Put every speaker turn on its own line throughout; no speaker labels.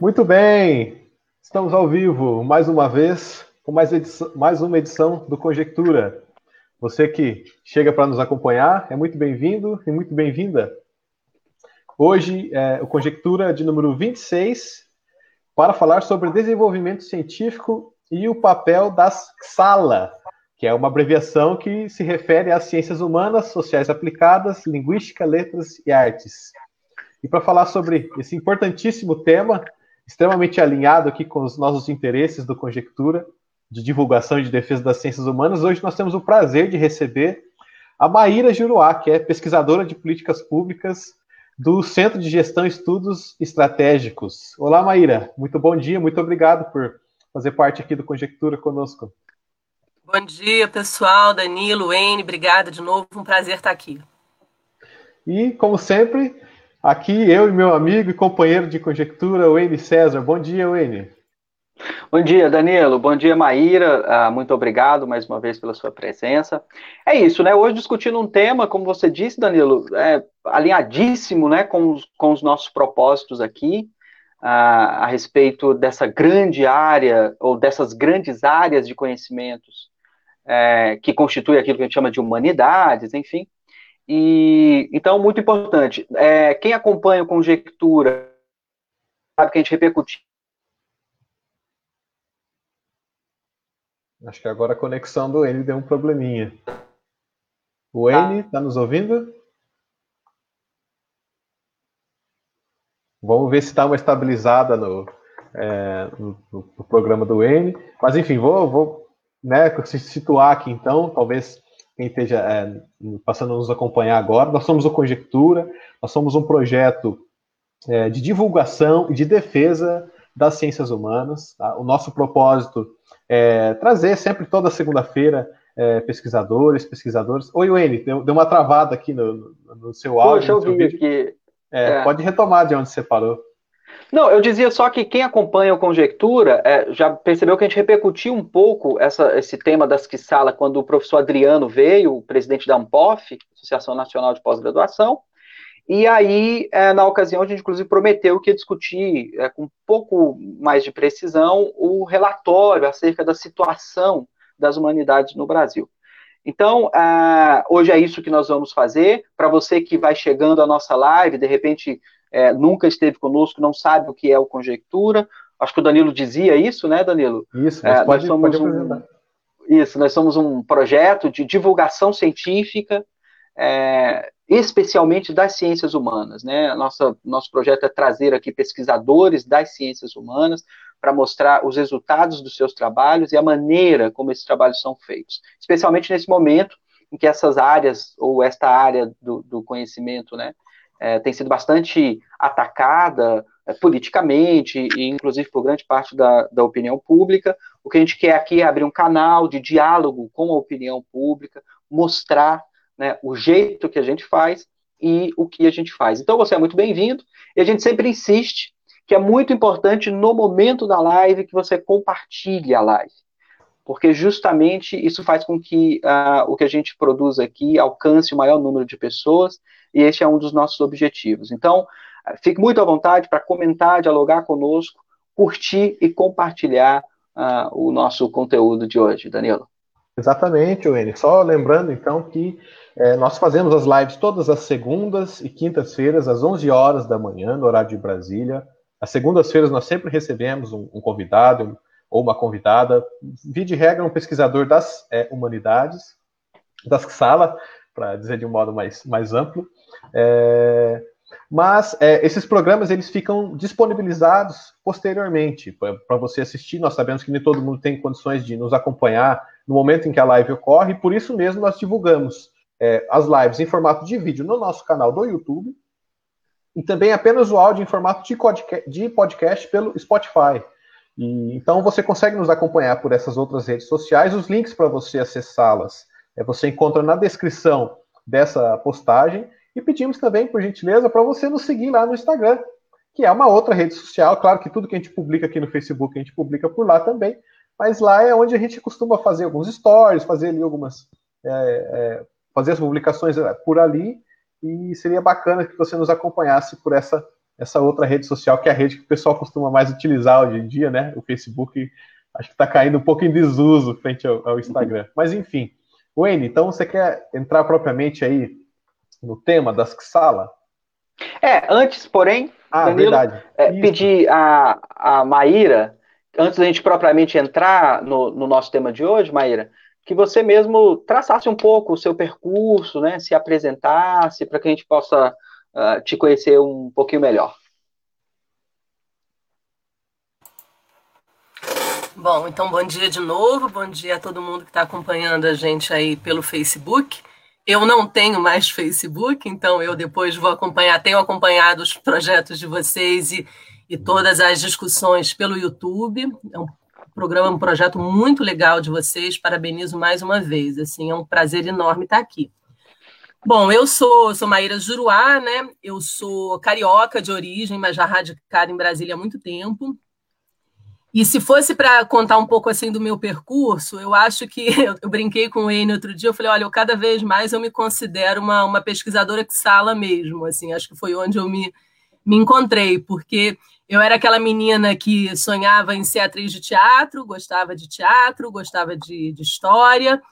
Muito bem, estamos ao vivo mais uma vez com mais, edição, mais uma edição do Conjectura. Você que chega para nos acompanhar é muito bem-vindo e muito bem-vinda. Hoje é o Conjectura de número 26 para falar sobre desenvolvimento científico e o papel das SALA, que é uma abreviação que se refere às ciências humanas, sociais aplicadas, linguística, letras e artes. E para falar sobre esse importantíssimo tema, extremamente alinhado aqui com os nossos interesses do Conjectura, de divulgação e de defesa das ciências humanas, hoje nós temos o prazer de receber a Maíra Juruá, que é pesquisadora de políticas públicas do Centro de Gestão e Estudos Estratégicos. Olá, Maíra, muito bom dia, muito obrigado por fazer parte aqui do Conjectura conosco.
Bom dia, pessoal. Danilo, N, obrigada de novo. Um prazer estar aqui.
E, como sempre, aqui eu e meu amigo e companheiro de conjectura, N César. Bom dia, N.
Bom dia, Danilo. Bom dia, Maíra. Ah, muito obrigado mais uma vez pela sua presença. É isso, né? Hoje discutindo um tema, como você disse, Danilo, é, alinhadíssimo né, com, os, com os nossos propósitos aqui, ah, a respeito dessa grande área, ou dessas grandes áreas de conhecimentos é, que constitui aquilo que a gente chama de humanidades, enfim. E então muito importante. É, quem acompanha o conjectura sabe que a gente repercutiu.
Acho que agora a conexão do N deu um probleminha. O N, está nos ouvindo? Vamos ver se está uma estabilizada no, é, no, no, programa do N. Mas enfim, vou, vou né, se situar aqui então, talvez quem esteja é, passando a nos acompanhar agora, nós somos o Conjectura, nós somos um projeto é, de divulgação e de defesa das ciências humanas. Tá? O nosso propósito é trazer sempre toda segunda-feira é, pesquisadores, pesquisadores. Oi, Wayne, deu, deu, uma travada aqui no, no seu áudio.
Poxa, eu vi aqui.
É, é. Pode retomar de onde você parou.
Não, eu dizia só que quem acompanha o Conjectura é, já percebeu que a gente repercutiu um pouco essa, esse tema das Quissala quando o professor Adriano veio, o presidente da ANPOF, Associação Nacional de Pós-Graduação, e aí, é, na ocasião, a gente inclusive prometeu que ia discutir é, com um pouco mais de precisão o relatório acerca da situação das humanidades no Brasil. Então, uh, hoje é isso que nós vamos fazer. Para você que vai chegando à nossa live, de repente é, nunca esteve conosco, não sabe o que é o Conjectura. Acho que o Danilo dizia isso, né, Danilo?
Isso, é, pode, nós somos um,
isso, nós somos um projeto de divulgação científica, é, especialmente das ciências humanas. Né? Nossa, nosso projeto é trazer aqui pesquisadores das ciências humanas para mostrar os resultados dos seus trabalhos e a maneira como esses trabalhos são feitos, especialmente nesse momento em que essas áreas, ou esta área do, do conhecimento, né, é, tem sido bastante atacada é, politicamente, e inclusive por grande parte da, da opinião pública. O que a gente quer aqui é abrir um canal de diálogo com a opinião pública, mostrar né, o jeito que a gente faz e o que a gente faz. Então você é muito bem-vindo, e a gente sempre insiste que é muito importante no momento da live que você compartilhe a live porque justamente isso faz com que uh, o que a gente produz aqui alcance o maior número de pessoas, e esse é um dos nossos objetivos. Então, uh, fique muito à vontade para comentar, dialogar conosco, curtir e compartilhar uh, o nosso conteúdo de hoje, Danilo.
Exatamente, Wayne. Só lembrando, então, que é, nós fazemos as lives todas as segundas e quintas-feiras, às 11 horas da manhã, no horário de Brasília. As segundas-feiras nós sempre recebemos um, um convidado, ou uma convidada, via de regra, um pesquisador das é, humanidades, das sala, para dizer de um modo mais, mais amplo. É, mas é, esses programas eles ficam disponibilizados posteriormente para você assistir. Nós sabemos que nem todo mundo tem condições de nos acompanhar no momento em que a live ocorre, por isso mesmo nós divulgamos é, as lives em formato de vídeo no nosso canal do YouTube e também apenas o áudio em formato de podcast pelo Spotify. E, então você consegue nos acompanhar por essas outras redes sociais. Os links para você acessá-las é, você encontra na descrição dessa postagem. E pedimos também, por gentileza, para você nos seguir lá no Instagram, que é uma outra rede social. Claro que tudo que a gente publica aqui no Facebook, a gente publica por lá também. Mas lá é onde a gente costuma fazer alguns stories, fazer ali algumas. É, é, fazer as publicações por ali. E seria bacana que você nos acompanhasse por essa essa outra rede social, que é a rede que o pessoal costuma mais utilizar hoje em dia, né? O Facebook acho que está caindo um pouco em desuso frente ao, ao Instagram. Mas enfim. Wayne, então você quer entrar propriamente aí no tema das Xala?
É, antes, porém,
ah, Danilo,
é, pedir a, a Maíra, antes da gente propriamente entrar no, no nosso tema de hoje, Maíra, que você mesmo traçasse um pouco o seu percurso, né, se apresentasse, para que a gente possa uh, te conhecer um pouquinho melhor.
Bom, então bom dia de novo, bom dia a todo mundo que está acompanhando a gente aí pelo Facebook. Eu não tenho mais Facebook, então eu depois vou acompanhar, tenho acompanhado os projetos de vocês e, e todas as discussões pelo YouTube. É um programa, um projeto muito legal de vocês. Parabenizo mais uma vez. Assim, é um prazer enorme estar aqui. Bom, eu sou, sou Maíra Juruá, né? Eu sou carioca de origem, mas já radicada em Brasília há muito tempo. E se fosse para contar um pouco assim do meu percurso, eu acho que eu, brinquei com o outro dia, eu falei, olha, eu cada vez mais eu me considero uma, uma pesquisadora que sala mesmo, assim, acho que foi onde eu me, me encontrei, porque eu era aquela menina que sonhava em ser atriz de teatro, gostava de teatro, gostava de, de história.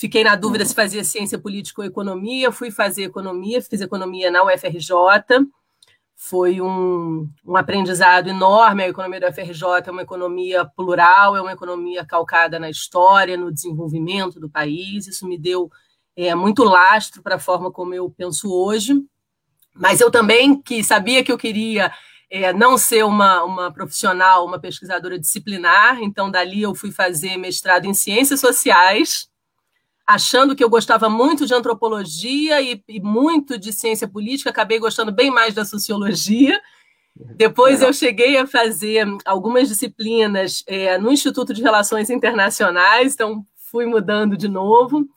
Fiquei na dúvida se fazia ciência política ou economia. Fui fazer economia, fiz economia na UFRJ. Foi um, um aprendizado enorme. A economia da UFRJ é uma economia plural, é uma economia calcada na história, no desenvolvimento do país. Isso me deu é, muito lastro para a forma como eu penso hoje. Mas eu também que sabia que eu queria é, não ser uma, uma profissional, uma pesquisadora disciplinar, então dali eu fui fazer mestrado em ciências sociais, achando que eu gostava muito de antropologia e, e muito de ciência política, acabei gostando bem mais da sociologia. Depois eu cheguei a fazer algumas disciplinas é, no Instituto de Relações Internacionais, então fui mudando de novo.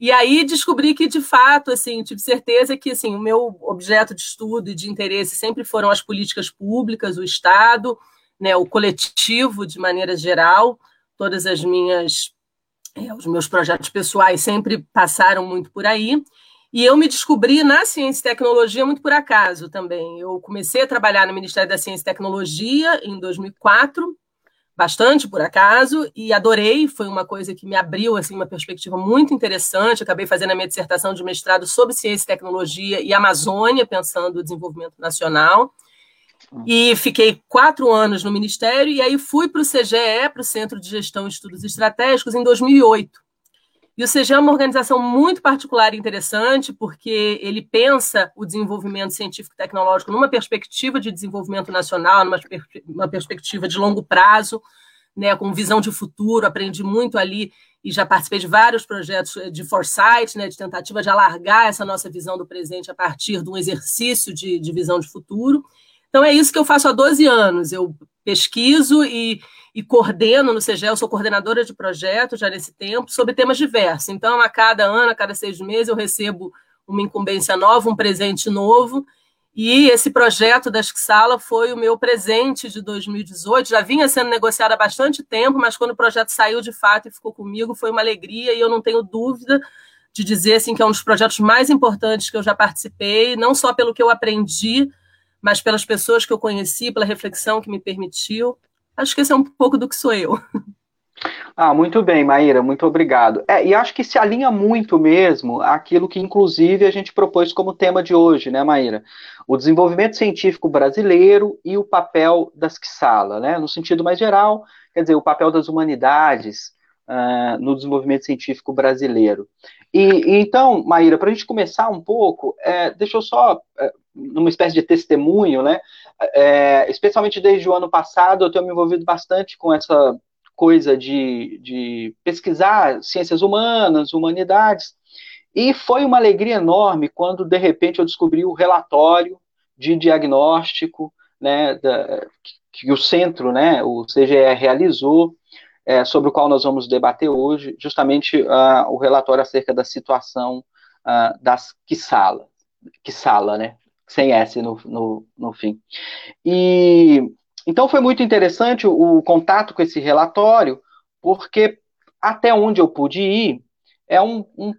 E aí descobri que, de fato, assim, tive certeza que assim, o meu objeto de estudo e de interesse sempre foram as políticas públicas, o Estado, né, o coletivo de maneira geral. Todas as minhas, é, os meus projetos pessoais sempre passaram muito por aí. E eu me descobri na ciência e tecnologia muito por acaso também. Eu comecei a trabalhar no Ministério da Ciência e Tecnologia em 2004 bastante por acaso e adorei, foi uma coisa que me abriu assim uma perspectiva muito interessante. Acabei fazendo a minha dissertação de mestrado sobre ciência e tecnologia e Amazônia, pensando o desenvolvimento nacional. E fiquei quatro anos no Ministério, e aí fui para o CGE, para o Centro de Gestão e Estudos Estratégicos, em 2008. E o CGE é uma organização muito particular e interessante, porque ele pensa o desenvolvimento científico e tecnológico numa perspectiva de desenvolvimento nacional, numa uma perspectiva de longo prazo, né, com visão de futuro. Aprendi muito ali e já participei de vários projetos de foresight, né, de tentativa de alargar essa nossa visão do presente a partir de um exercício de, de visão de futuro. Então, é isso que eu faço há 12 anos. Eu pesquiso e e coordeno no CGE, sou coordenadora de projetos já nesse tempo, sobre temas diversos. Então, a cada ano, a cada seis meses, eu recebo uma incumbência nova, um presente novo, e esse projeto da Esquisala foi o meu presente de 2018. Já vinha sendo negociado há bastante tempo, mas quando o projeto saiu de fato e ficou comigo, foi uma alegria, e eu não tenho dúvida de dizer assim, que é um dos projetos mais importantes que eu já participei, não só pelo que eu aprendi, mas pelas pessoas que eu conheci, pela reflexão que me permitiu. Acho que esse é um pouco do que sou eu.
Ah, muito bem, Maíra, muito obrigado. É, e acho que se alinha muito mesmo aquilo que, inclusive, a gente propôs como tema de hoje, né, Maíra? O desenvolvimento científico brasileiro e o papel das QSALA, né? No sentido mais geral, quer dizer, o papel das humanidades uh, no desenvolvimento científico brasileiro. E, e então, Maíra, para a gente começar um pouco, é, deixa eu só, é, numa espécie de testemunho, né? É, especialmente desde o ano passado, eu tenho me envolvido bastante com essa coisa de, de pesquisar ciências humanas, humanidades, e foi uma alegria enorme quando, de repente, eu descobri o relatório de diagnóstico né, da, que, que o centro, né, o CGE, realizou, é, sobre o qual nós vamos debater hoje, justamente uh, o relatório acerca da situação uh, das Quissala, Quissala, né, sem S no, no, no fim. E então foi muito interessante o, o contato com esse relatório, porque até onde eu pude ir é um, um,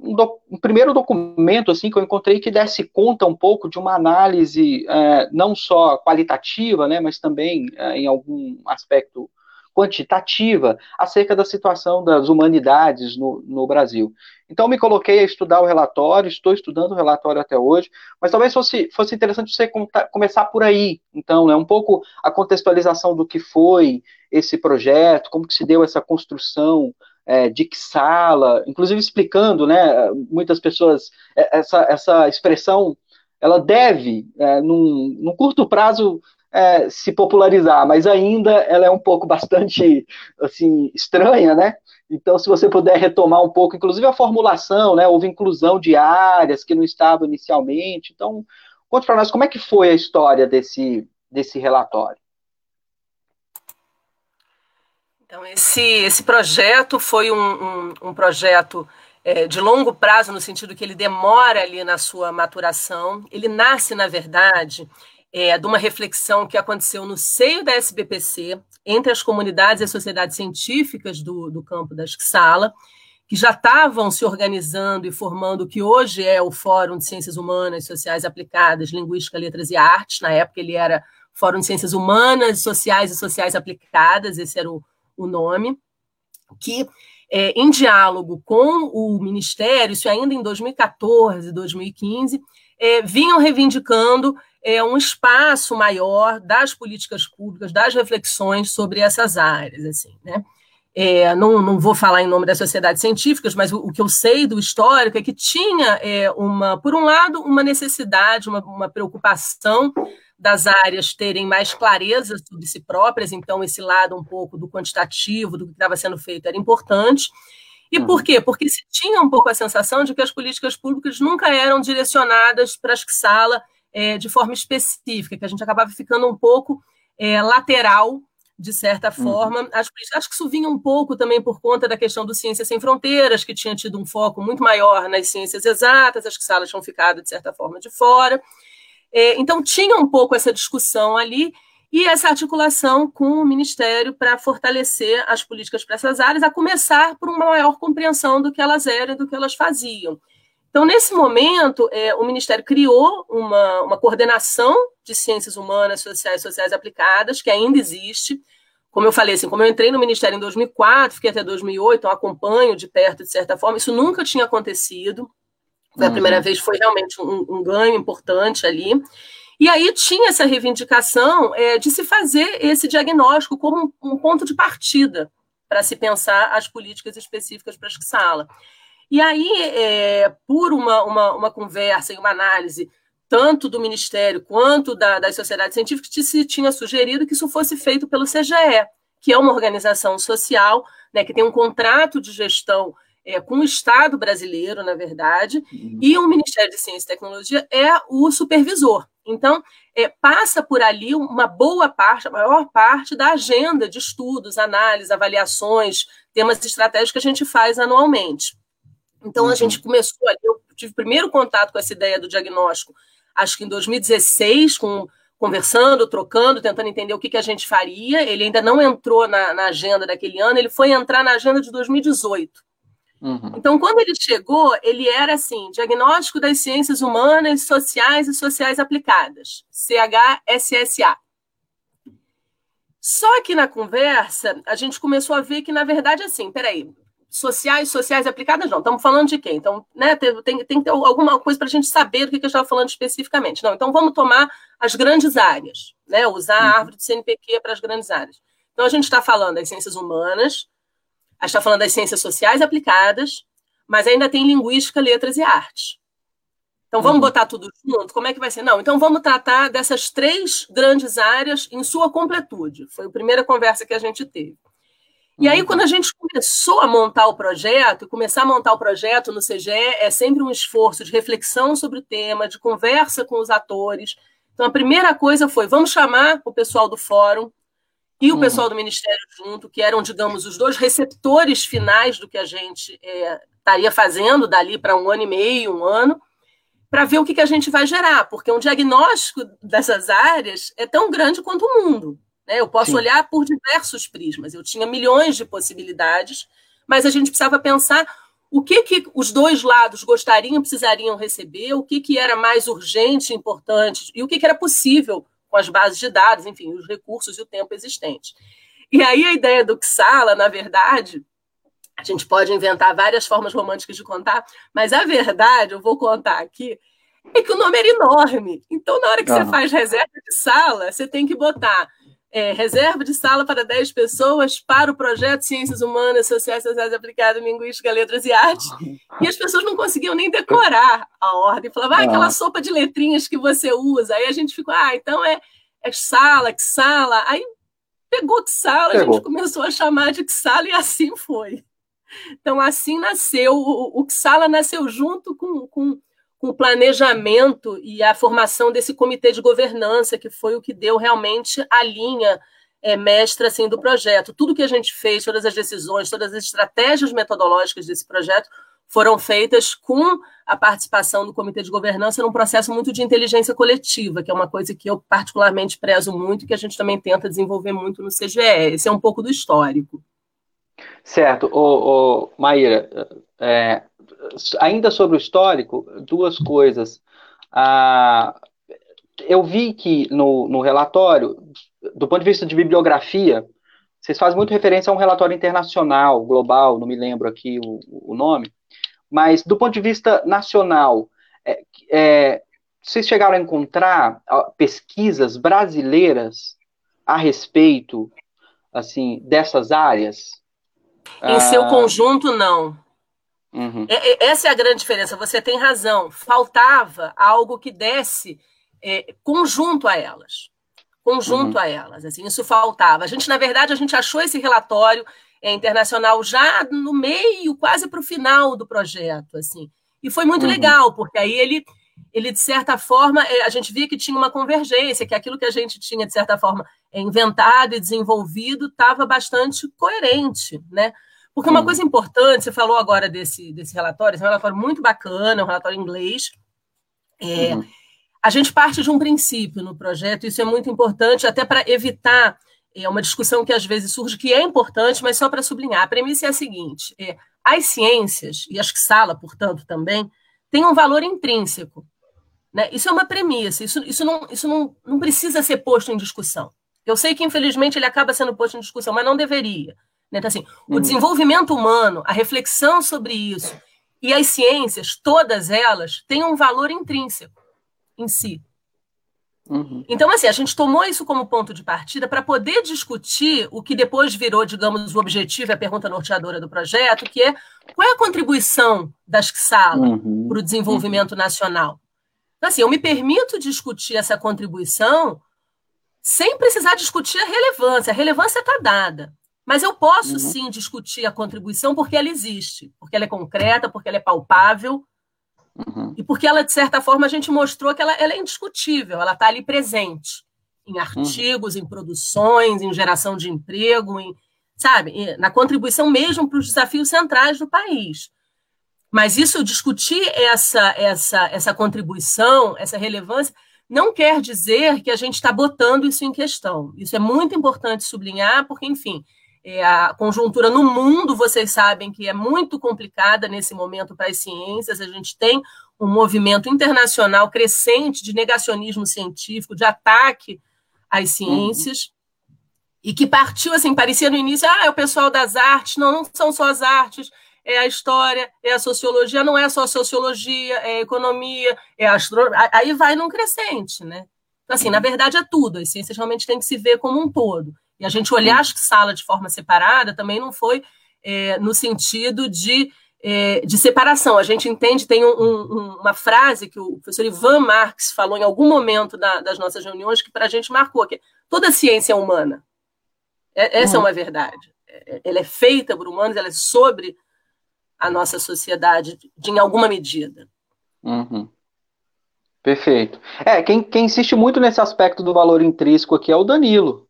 um, do, um, primeiro documento assim que eu encontrei que desse conta um pouco de uma análise é, não só qualitativa, né, mas também é, em algum aspecto quantitativa acerca da situação das humanidades no, no Brasil. Então, me coloquei a estudar o relatório, estou estudando o relatório até hoje, mas talvez fosse, fosse interessante você começar por aí. Então, né, um pouco a contextualização do que foi esse projeto, como que se deu essa construção é, de sala, inclusive explicando, né, muitas pessoas, é, essa, essa expressão, ela deve, é, num, num curto prazo, é, se popularizar, mas ainda ela é um pouco bastante, assim, estranha, né, então, se você puder retomar um pouco, inclusive a formulação, né? Houve inclusão de áreas que não estavam inicialmente. Então, conte para nós como é que foi a história desse, desse relatório.
Então, esse, esse projeto foi um, um, um projeto é, de longo prazo, no sentido que ele demora ali na sua maturação. Ele nasce, na verdade, é, de uma reflexão que aconteceu no seio da SBPC, entre as comunidades e as sociedades científicas do, do campo da Sala, que já estavam se organizando e formando o que hoje é o Fórum de Ciências Humanas, Sociais Aplicadas, Linguística, Letras e Artes. Na época ele era Fórum de Ciências Humanas, Sociais e Sociais Aplicadas, esse era o, o nome, que é, em diálogo com o Ministério, isso ainda em 2014, 2015, é, vinham reivindicando é, um espaço maior das políticas públicas, das reflexões sobre essas áreas, assim, né? É, não, não, vou falar em nome das sociedades científicas, mas o, o que eu sei do histórico é que tinha é, uma, por um lado, uma necessidade, uma, uma, preocupação das áreas terem mais clareza sobre si próprias, então esse lado um pouco do quantitativo, do que estava sendo feito era importante. E uhum. por quê? Porque se tinha um pouco a sensação de que as políticas públicas nunca eram direcionadas para a sala é, de forma específica, que a gente acabava ficando um pouco é, lateral, de certa uhum. forma. Uhum. Acho, acho que isso vinha um pouco também por conta da questão do Ciências Sem Fronteiras, que tinha tido um foco muito maior nas ciências exatas, as salas tinham ficado, de certa forma, de fora. É, então, tinha um pouco essa discussão ali e essa articulação com o Ministério para fortalecer as políticas para essas áreas, a começar por uma maior compreensão do que elas eram e do que elas faziam. Então, nesse momento, é, o Ministério criou uma, uma coordenação de ciências humanas, sociais, sociais aplicadas, que ainda existe. Como eu falei, assim, como eu entrei no Ministério em 2004, fiquei até 2008, então acompanho de perto, de certa forma, isso nunca tinha acontecido. Foi uhum. a primeira vez, foi realmente um, um, ganho importante ali. E aí tinha essa reivindicação é, de se fazer esse diagnóstico como um, um ponto de partida para se pensar as políticas específicas para a sala. E aí, é, por uma, uma, uma, conversa e uma análise, tanto do Ministério quanto da, das sociedades científicas, se tinha sugerido que isso fosse feito pelo CGE, que é uma organização social né, que tem um contrato de gestão é, com o Estado brasileiro, na verdade, uhum. e o Ministério de Ciência e Tecnologia é o supervisor. Então, é, passa por ali uma boa parte, a maior parte da agenda de estudos, análises, avaliações, temas estratégicos que a gente faz anualmente. Então, uhum. a gente começou ali, eu tive primeiro contato com essa ideia do diagnóstico, acho que em 2016, com, conversando, trocando, tentando entender o que, que a gente faria. Ele ainda não entrou na, na agenda daquele ano, ele foi entrar na agenda de 2018. Uhum. Então, quando ele chegou, ele era assim: diagnóstico das ciências humanas, sociais e sociais aplicadas, CHSSA. Só que na conversa, a gente começou a ver que, na verdade, assim, peraí, sociais, sociais aplicadas, não. Estamos falando de quê? Então, né, tem, tem, tem que ter alguma coisa para a gente saber do que, que eu estava falando especificamente. Não, então vamos tomar as grandes áreas, né? Usar a uhum. árvore de CNPq para as grandes áreas. Então, a gente está falando das ciências humanas, a gente está falando das ciências sociais aplicadas, mas ainda tem linguística, letras e artes. Então, vamos uhum. botar tudo junto? Como é que vai ser? Não, então vamos tratar dessas três grandes áreas em sua completude. Foi a primeira conversa que a gente teve. E aí, quando a gente começou a montar o projeto, começar a montar o projeto no CGE é sempre um esforço de reflexão sobre o tema, de conversa com os atores. Então, a primeira coisa foi: vamos chamar o pessoal do fórum e o uhum. pessoal do Ministério junto, que eram, digamos, os dois receptores finais do que a gente é, estaria fazendo dali para um ano e meio, um ano, para ver o que, que a gente vai gerar, porque um diagnóstico dessas áreas é tão grande quanto o mundo. Né? Eu posso Sim. olhar por diversos prismas. Eu tinha milhões de possibilidades, mas a gente precisava pensar o que, que os dois lados gostariam, precisariam receber, o que, que era mais urgente, importante, e o que, que era possível com as bases de dados, enfim, os recursos e o tempo existentes. E aí a ideia do Xala, na verdade, a gente pode inventar várias formas românticas de contar, mas a verdade, eu vou contar aqui, é que o nome era enorme. Então, na hora que uhum. você faz reserva de sala, você tem que botar é, reserva de sala para 10 pessoas para o projeto Ciências Humanas, Sociais, Sociais Aplicadas, Linguística, Letras e Artes. E as pessoas não conseguiam nem decorar a ordem. Falavam, ah, aquela sopa de letrinhas que você usa. Aí a gente ficou, ah, então é, é sala, que sala. Aí pegou que sala, a gente começou a chamar de que sala e assim foi. Então, assim nasceu, o, o Xala nasceu junto com, com com o planejamento e a formação desse comitê de governança, que foi o que deu realmente a linha é, mestra assim, do projeto. Tudo que a gente fez, todas as decisões, todas as estratégias metodológicas desse projeto foram feitas com a participação do comitê de governança num processo muito de inteligência coletiva, que é uma coisa que eu particularmente prezo muito que a gente também tenta desenvolver muito no CGE. Esse é um pouco do histórico.
Certo. O, o Maíra, é, ainda sobre o histórico, duas coisas. Ah, eu vi que no, no relatório, do ponto de vista de bibliografia, vocês fazem muito referência a um relatório internacional, global, não me lembro aqui o, o nome, mas do ponto de vista nacional, é, é, vocês chegaram a encontrar pesquisas brasileiras a respeito, assim, dessas áreas?
Em ah, seu conjunto, não. Uhum. É, é, essa é a grande diferença. Você tem razão. Faltava algo que desse é, conjunto a elas. Conjunto uhum. a elas. Assim, isso faltava. A gente, na verdade, a gente achou esse relatório é, internacional já no meio, quase para o final do projeto. assim. E foi muito uhum. legal, porque aí ele, ele, de certa forma, é, a gente via que tinha uma convergência, que aquilo que a gente tinha, de certa forma, inventado e desenvolvido estava bastante coerente, né? Porque uma hum. coisa importante, você falou agora desse, desse relatório, esse é um relatório muito bacana, um relatório em inglês. É, uhum. A gente parte de um princípio no projeto, isso é muito importante, até para evitar é, uma discussão que às vezes surge, que é importante, mas só para sublinhar. A premissa é a seguinte: é, as ciências, e acho que Sala, portanto, também, têm um valor intrínseco. Né? Isso é uma premissa, isso, isso, não, isso não, não precisa ser posto em discussão. Eu sei que, infelizmente, ele acaba sendo posto em discussão, mas não deveria. Né? Então, assim, o uhum. desenvolvimento humano, a reflexão sobre isso e as ciências, todas elas, têm um valor intrínseco em si. Uhum. Então, assim, a gente tomou isso como ponto de partida para poder discutir o que depois virou, digamos, o objetivo e a pergunta norteadora do projeto, que é qual é a contribuição das XALA uhum. para o desenvolvimento nacional. Então, assim, eu me permito discutir essa contribuição sem precisar discutir a relevância. A relevância está dada. Mas eu posso uhum. sim discutir a contribuição porque ela existe, porque ela é concreta, porque ela é palpável uhum. e porque ela, de certa forma, a gente mostrou que ela, ela é indiscutível, ela está ali presente em uhum. artigos, uhum. em produções, em geração de emprego, em, sabe, na contribuição mesmo para os desafios centrais do país. Mas isso, discutir essa, essa, essa contribuição, essa relevância, não quer dizer que a gente está botando isso em questão. Isso é muito importante sublinhar, porque, enfim, a conjuntura no mundo, vocês sabem que é muito complicada nesse momento para as ciências. A gente tem um movimento internacional crescente de negacionismo científico, de ataque às ciências, uhum. e que partiu assim, parecia no início, ah, é o pessoal das artes, não, não são só as artes, é a história, é a sociologia, não é só a sociologia, é a economia, é a astronomia, aí vai num crescente, né? Então, assim, na verdade é tudo, as ciências realmente têm que se ver como um todo. E a gente olhar a sala de forma separada também não foi é, no sentido de, é, de separação. A gente entende, tem um, um, uma frase que o professor Ivan Marx falou em algum momento da, das nossas reuniões que para a gente marcou, que toda ciência é humana. É, essa é uhum. é uma verdade. É, ela é feita por humanos, ela é sobre a nossa sociedade de, em alguma medida.
Uhum. Perfeito. É, quem, quem insiste muito nesse aspecto do valor intrínseco aqui é o Danilo.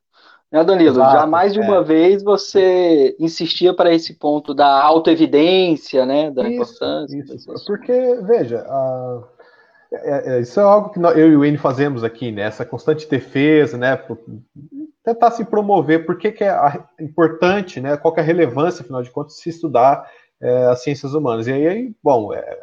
Né, Danilo? Exato, já mais de uma é. vez você insistia para esse ponto da autoevidência, né? Da
isso, importância. Isso. Porque, veja, a... É, é, isso é algo que eu e o Wayne fazemos aqui, né? Essa constante defesa, né? Tentar se promover, por que, que é importante, né? Qual é a relevância, afinal de contas, se estudar é, as ciências humanas. E aí, bom, é,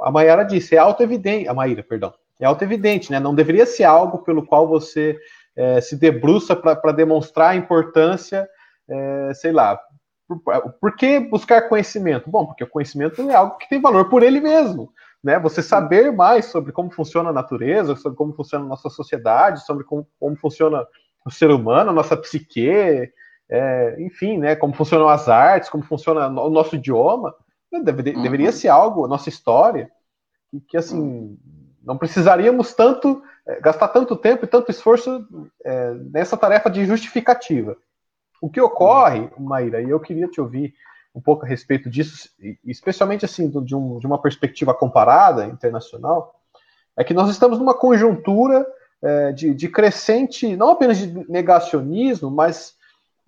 a Mayara disse, é auto-evidente, a Maíra, perdão, é auto-evidente, né? Não deveria ser algo pelo qual você é, se debruça para demonstrar a importância, é, sei lá, por, por, que buscar conhecimento? Bom, porque o conhecimento é algo que tem valor por ele mesmo. Né? Você saber mais sobre como funciona a natureza, sobre como funciona a nossa sociedade, sobre como, como funciona o ser humano, a nossa psique, é, enfim, né, como funcionam as artes, como funciona o nosso idioma, né, deve, uhum. deveria ser algo, nossa história, que, que assim, não precisaríamos tanto, é, gastar tanto tempo e tanto esforço é, nessa tarefa de justificativa. O que ocorre, Maíra, e eu queria te ouvir um pouco a respeito disso, especialmente assim, de, um, de uma perspectiva comparada, internacional, é que nós estamos numa conjuntura é, de, de, crescente, não apenas de negacionismo, mas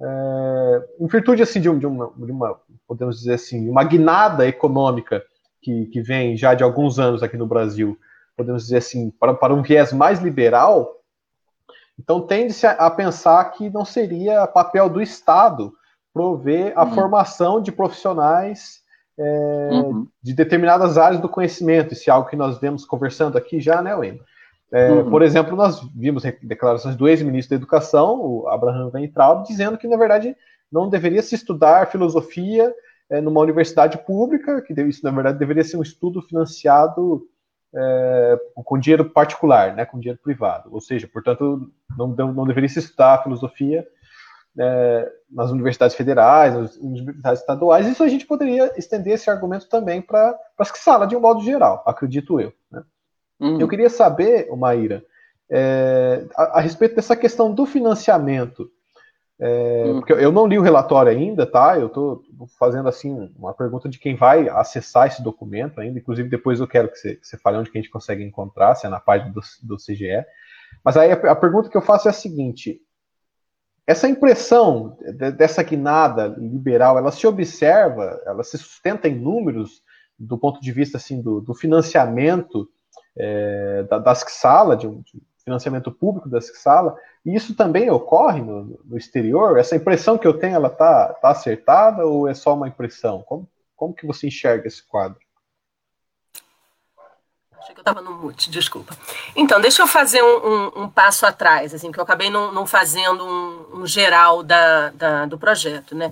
é, em virtude assim de, um, de, uma, de, uma, podemos dizer assim, uma guinada econômica que, que vem já de alguns anos aqui no Brasil, podemos dizer assim, para, para um viés mais liberal, então tende-se a, a, pensar que não seria papel do Estado prover a uhum. formação de profissionais é, uhum. de determinadas áreas do conhecimento, isso é algo que nós vemos conversando aqui já, né, Wendel? É, uhum. Por exemplo, nós vimos declarações do ex-ministro da Educação, o Abraham Weintraub, dizendo que, na verdade, não deveria se estudar filosofia é, numa universidade pública, que isso, na verdade, deveria ser um estudo financiado é, com dinheiro particular, né, com dinheiro privado. Ou seja, portanto, não, não deveria se estudar filosofia é, nas universidades federais, nas universidades estaduais. Isso a gente poderia estender esse argumento também para as que sala, de um modo geral, acredito eu. Né? Uhum. Eu queria saber, Maíra, é, a, a, respeito dessa questão do financiamento. É, uhum. Porque eu não li o relatório ainda, tá? Eu estou fazendo assim uma pergunta de quem vai acessar esse documento ainda. Inclusive, depois eu quero que você, que você fale onde que a gente consegue encontrar, se é na página do, do CGE. Mas aí a, a pergunta que eu faço é a seguinte: essa impressão dessa guinada liberal, ela se observa, ela se sustenta em números do ponto de vista assim do, do financiamento é, da, da Sala, de, de financiamento público da Sala, e isso também ocorre no, no, exterior? Essa impressão que eu tenho, ela está tá acertada ou é só uma impressão? Como, como que você enxerga esse quadro?
Achei que eu estava no mute, desculpa. Então, deixa eu fazer um, um, um, passo atrás, assim, que eu acabei não, não fazendo um, um geral da, da, do projeto, né?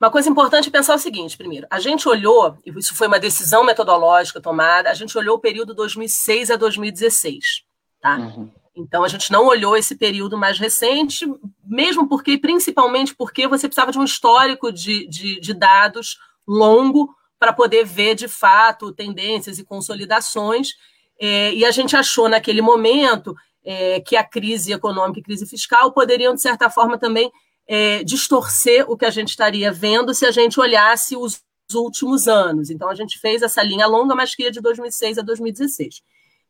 Uma coisa importante é pensar o seguinte, primeiro, a gente olhou, e isso foi uma decisão metodológica tomada, a gente olhou o período 2006 a 2016, tá? Uhum. Então a gente não olhou esse período mais recente, mesmo porque, principalmente porque você precisava de um histórico de, de, de dados longo para poder ver de fato tendências e consolidações. É, e a gente achou naquele momento é, que a crise econômica e crise fiscal poderiam, de certa forma, também é, distorcer o que a gente estaria vendo se a gente olhasse os últimos anos. Então, a gente fez essa linha longa, mas que ia de 2006 a 2016.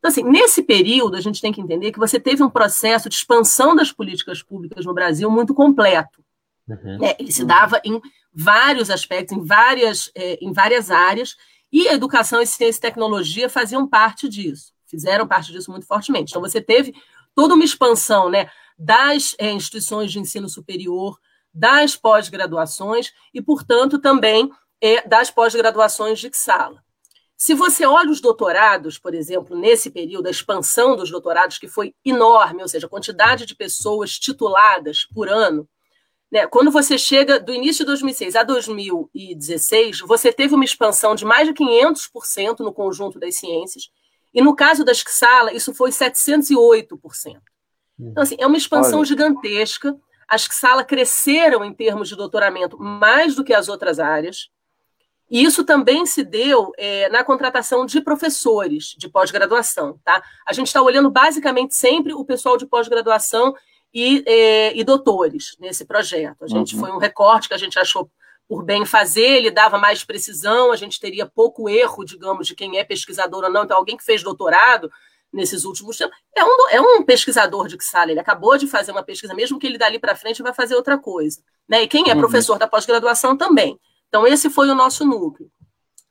Então, assim, nesse período, a gente tem que entender que você teve um processo de expansão das políticas públicas no Brasil muito completo. Uhum. É, ele se dava em vários aspectos, em várias, é, em várias áreas, e a educação e ciência e tecnologia faziam parte disso, fizeram parte disso muito fortemente. Então, você teve toda uma expansão, né? das é, instituições de ensino superior, das pós-graduações e, portanto, também das pós-graduações de sala. Se você olha os doutorados, por exemplo, nesse período, a expansão dos doutorados, que foi enorme, ou seja, a quantidade de pessoas tituladas por ano, né, quando você chega do início de 2006 a 2016, você teve uma expansão de mais de 500% no conjunto das ciências, e no caso da Sala, isso foi 708%. Então, assim, é uma expansão Olha. gigantesca. As sala cresceram em termos de doutoramento mais do que as outras áreas. E isso também se deu é, na contratação de professores de pós-graduação. Tá? A gente está olhando basicamente sempre o pessoal de pós-graduação e, é, e, doutores nesse projeto. A gente uhum. foi um recorte que a gente achou por bem fazer, ele dava mais precisão, a gente teria pouco erro, digamos, de quem é pesquisador ou não. Então, alguém que fez doutorado nesses últimos tempos. É um, é um pesquisador de Xala, ele acabou de fazer uma pesquisa, mesmo que ele dali para frente vai fazer outra coisa. Né? E quem é uhum. professor da pós-graduação também. Então, esse foi o nosso núcleo.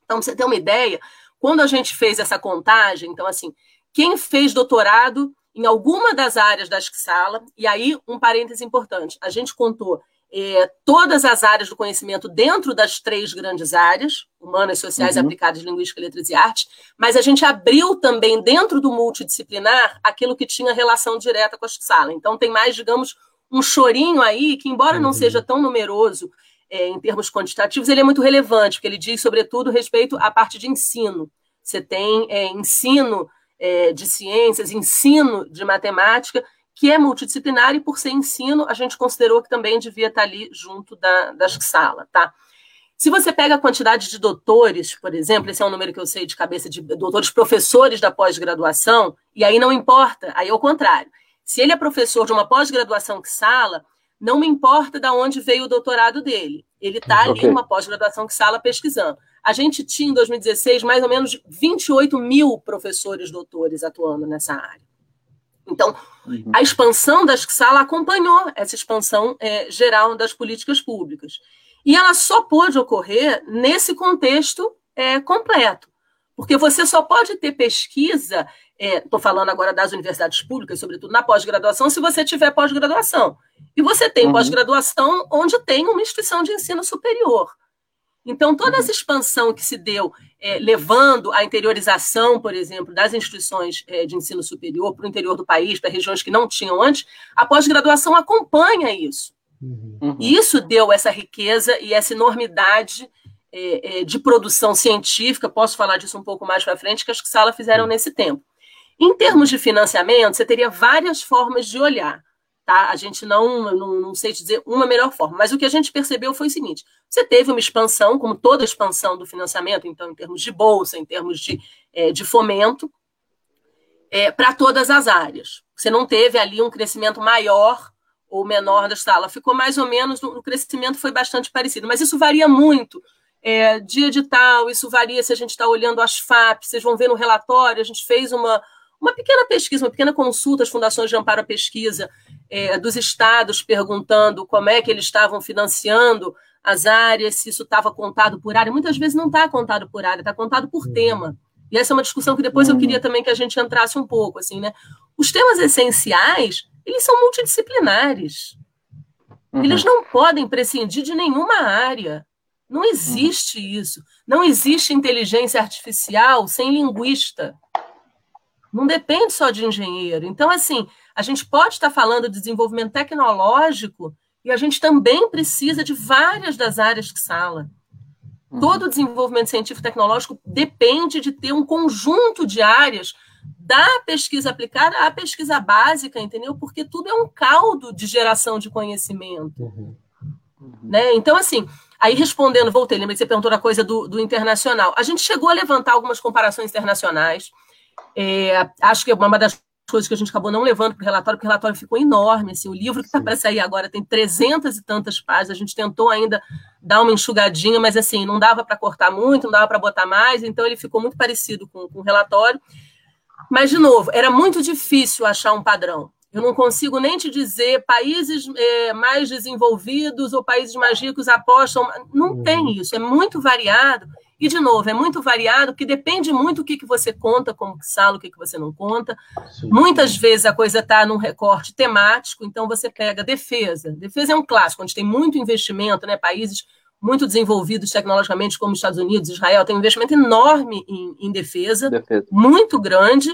Então, pra você ter uma ideia, quando a gente fez essa contagem, então, assim, quem fez doutorado em alguma das áreas da Xala, e aí um parêntese importante, a gente contou é, todas as áreas do conhecimento dentro das três grandes áreas, humanas, sociais, uhum. aplicadas, linguística, letras e artes, mas a gente abriu também dentro do multidisciplinar aquilo que tinha relação direta com a sala. Então tem mais, digamos, um chorinho aí que, embora uhum. não seja tão numeroso é, em termos quantitativos, ele é muito relevante, porque ele diz, sobretudo, respeito à parte de ensino. Você tem é, ensino é, de ciências, ensino de matemática, que é multidisciplinar e por ser ensino, a gente considerou que também devia estar ali junto da, da sala, tá? Se você pega a quantidade de doutores, por exemplo, esse é um número que eu sei de cabeça de doutores professores da pós-graduação, e aí não importa, aí é o contrário. Se ele é professor de uma pós-graduação que sala, não me importa de onde veio o doutorado dele. Ele está okay. ali numa pós-graduação que sala pesquisando. A gente tinha em 2016 mais ou menos 28 mil professores doutores atuando nessa área. Então, uhum. a expansão da sala acompanhou essa expansão é, geral das políticas públicas. E ela só pôde ocorrer nesse contexto é, completo. Porque você só pode ter pesquisa, estou é, falando agora das universidades públicas, sobretudo na pós-graduação, se você tiver pós-graduação. E você tem uhum. pós-graduação onde tem uma instituição de ensino superior. Então, toda essa uhum. expansão que se deu, é, levando à interiorização, por exemplo, das instituições é, de ensino superior para o interior do país, para regiões que não tinham antes, a pós-graduação acompanha isso. Uhum. E isso deu essa riqueza e essa enormidade é, é de produção científica, posso falar disso um pouco mais para frente, que as Sala fizeram nesse tempo. Em termos de financiamento, você teria várias formas de olhar. Tá? A gente não, não, não sei te dizer uma melhor forma, mas o que a gente percebeu foi o seguinte: você teve uma expansão, como toda expansão do financiamento, então, em termos de bolsa, em termos de, é, de fomento, é, para todas as áreas. Você não teve ali um crescimento maior ou menor da sala, ficou mais ou menos, o crescimento foi bastante parecido, mas isso varia muito. É, de edital, isso varia se a gente está olhando as FAP, vocês vão ver no relatório, a gente fez uma, uma pequena pesquisa, uma pequena consulta às fundações de amparo à pesquisa é, dos estados, perguntando como é que eles estavam financiando as áreas, se isso estava contado por área. Muitas vezes não está contado por área, está contado por uhum. tema. E essa é uma discussão que depois eu queria uhum. também que a gente entrasse um pouco, assim, né? Os temas essenciais, eles são multidisciplinares. Uhum. Eles não podem prescindir de nenhuma área. Não existe isso. Não existe inteligência artificial sem linguista. Não depende só de engenheiro. Então, assim, a gente pode estar falando de desenvolvimento tecnológico e a gente também precisa de várias das áreas que sala. Uhum. Todo desenvolvimento científico tecnológico depende de ter um conjunto de áreas da pesquisa aplicada à pesquisa básica, entendeu? Porque tudo é um caldo de geração de conhecimento. Uhum. Uhum. Né? Então, assim, aí respondendo, voltei, lembra que você perguntou a coisa do, do internacional. A gente chegou a levantar algumas comparações internacionais. É, acho que é uma das coisas que a gente acabou não levando para o relatório, porque o relatório ficou enorme. Assim, o livro que está para sair agora tem trezentas e tantas páginas. A gente tentou ainda dar uma enxugadinha, mas assim, não dava para cortar muito, não dava para botar mais, então ele ficou muito parecido com, com o relatório. Mas, de novo, era muito difícil achar um padrão. Eu não consigo nem te dizer países é, mais desenvolvidos ou países mais ricos apostam. Não uhum. tem isso, é muito variado. E, de novo, é muito variado, porque depende muito do que, que você conta como sala, o que, que você não conta. Sim. Muitas vezes a coisa está num recorte temático, então você pega defesa. Defesa é um clássico, onde tem muito investimento, né? países muito desenvolvidos tecnologicamente, como Estados Unidos, Israel, tem um investimento enorme em, em defesa, defesa, muito grande,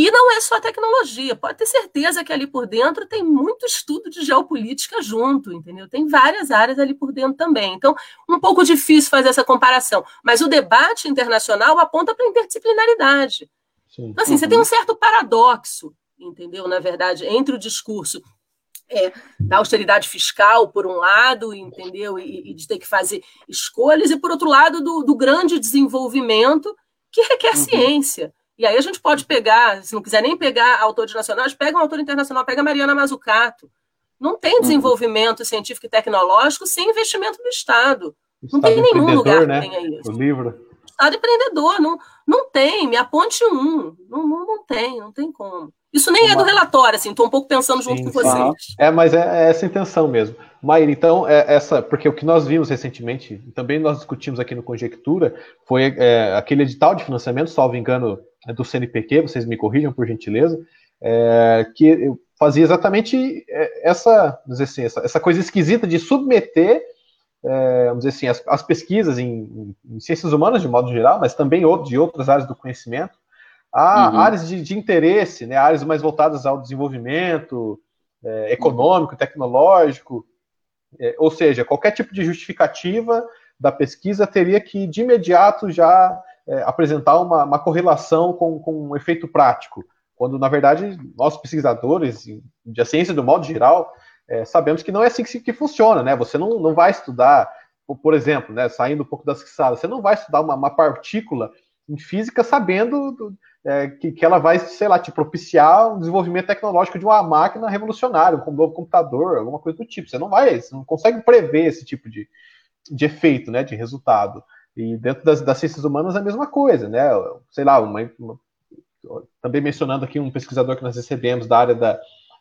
e não é só tecnologia, pode ter certeza que ali por dentro tem muito estudo de geopolítica junto, entendeu? Tem várias áreas ali por dentro também. Então, um pouco difícil fazer essa comparação, mas o debate internacional aponta para a interdisciplinaridade. Sim. Então, assim, uhum. você tem um certo paradoxo, entendeu? Na verdade, entre o discurso é, da austeridade fiscal, por um lado, entendeu? E, e, de ter que fazer escolhas, e por outro lado, do, do grande desenvolvimento que requer uhum. ciência. E aí a gente pode pegar, se não quiser nem pegar autores nacionais, pega um autor internacional, pega a Mariana Mazzucato. Não tem uhum. desenvolvimento uhum. científico e tecnológico sem investimento do Estado. Estado não tem nenhum lugar né? que tenha isso.
O livro.
Estado empreendedor, não, não tem, me aponte um. Não, não, não tem, não tem como. Isso nem Uma... é do relatório, assim, estou um pouco pensando junto Sim, com vocês.
É, mas é, é, essa a intenção mesmo. Maíra, então, é essa, porque o que nós vimos recentemente, também nós discutimos aqui no Conjectura, foi é, aquele edital de financiamento, salvo engano, é do CNPq, vocês me corrijam por gentileza, é, que fazia exatamente é, essa, assim, essa, essa, coisa esquisita de submeter, é, vamos dizer assim, as, as pesquisas em, em, ciências humanas de modo geral, mas também de outras áreas do conhecimento, a uhum. áreas de, de, interesse, né, áreas mais voltadas ao desenvolvimento é, econômico, tecnológico, é, ou seja, qualquer tipo de justificativa da pesquisa teria que de imediato já é, apresentar uma, uma correlação com, com um efeito prático quando na verdade nós pesquisadores de ciência do modo geral é, sabemos que não é assim que, que, funciona, né? Você não, não vai estudar, por exemplo, né, saindo um pouco das salas, você não vai estudar uma, uma partícula em física sabendo do, é, que, que ela vai, sei lá, te propiciar um desenvolvimento tecnológico de uma máquina revolucionária, um novo computador, alguma coisa do tipo. Você não vai, você não consegue prever esse tipo de, de efeito, né, de resultado. E dentro das, das ciências humanas é a mesma coisa, né? Sei lá, uma, uma também mencionando aqui um pesquisador que nós recebemos da área da,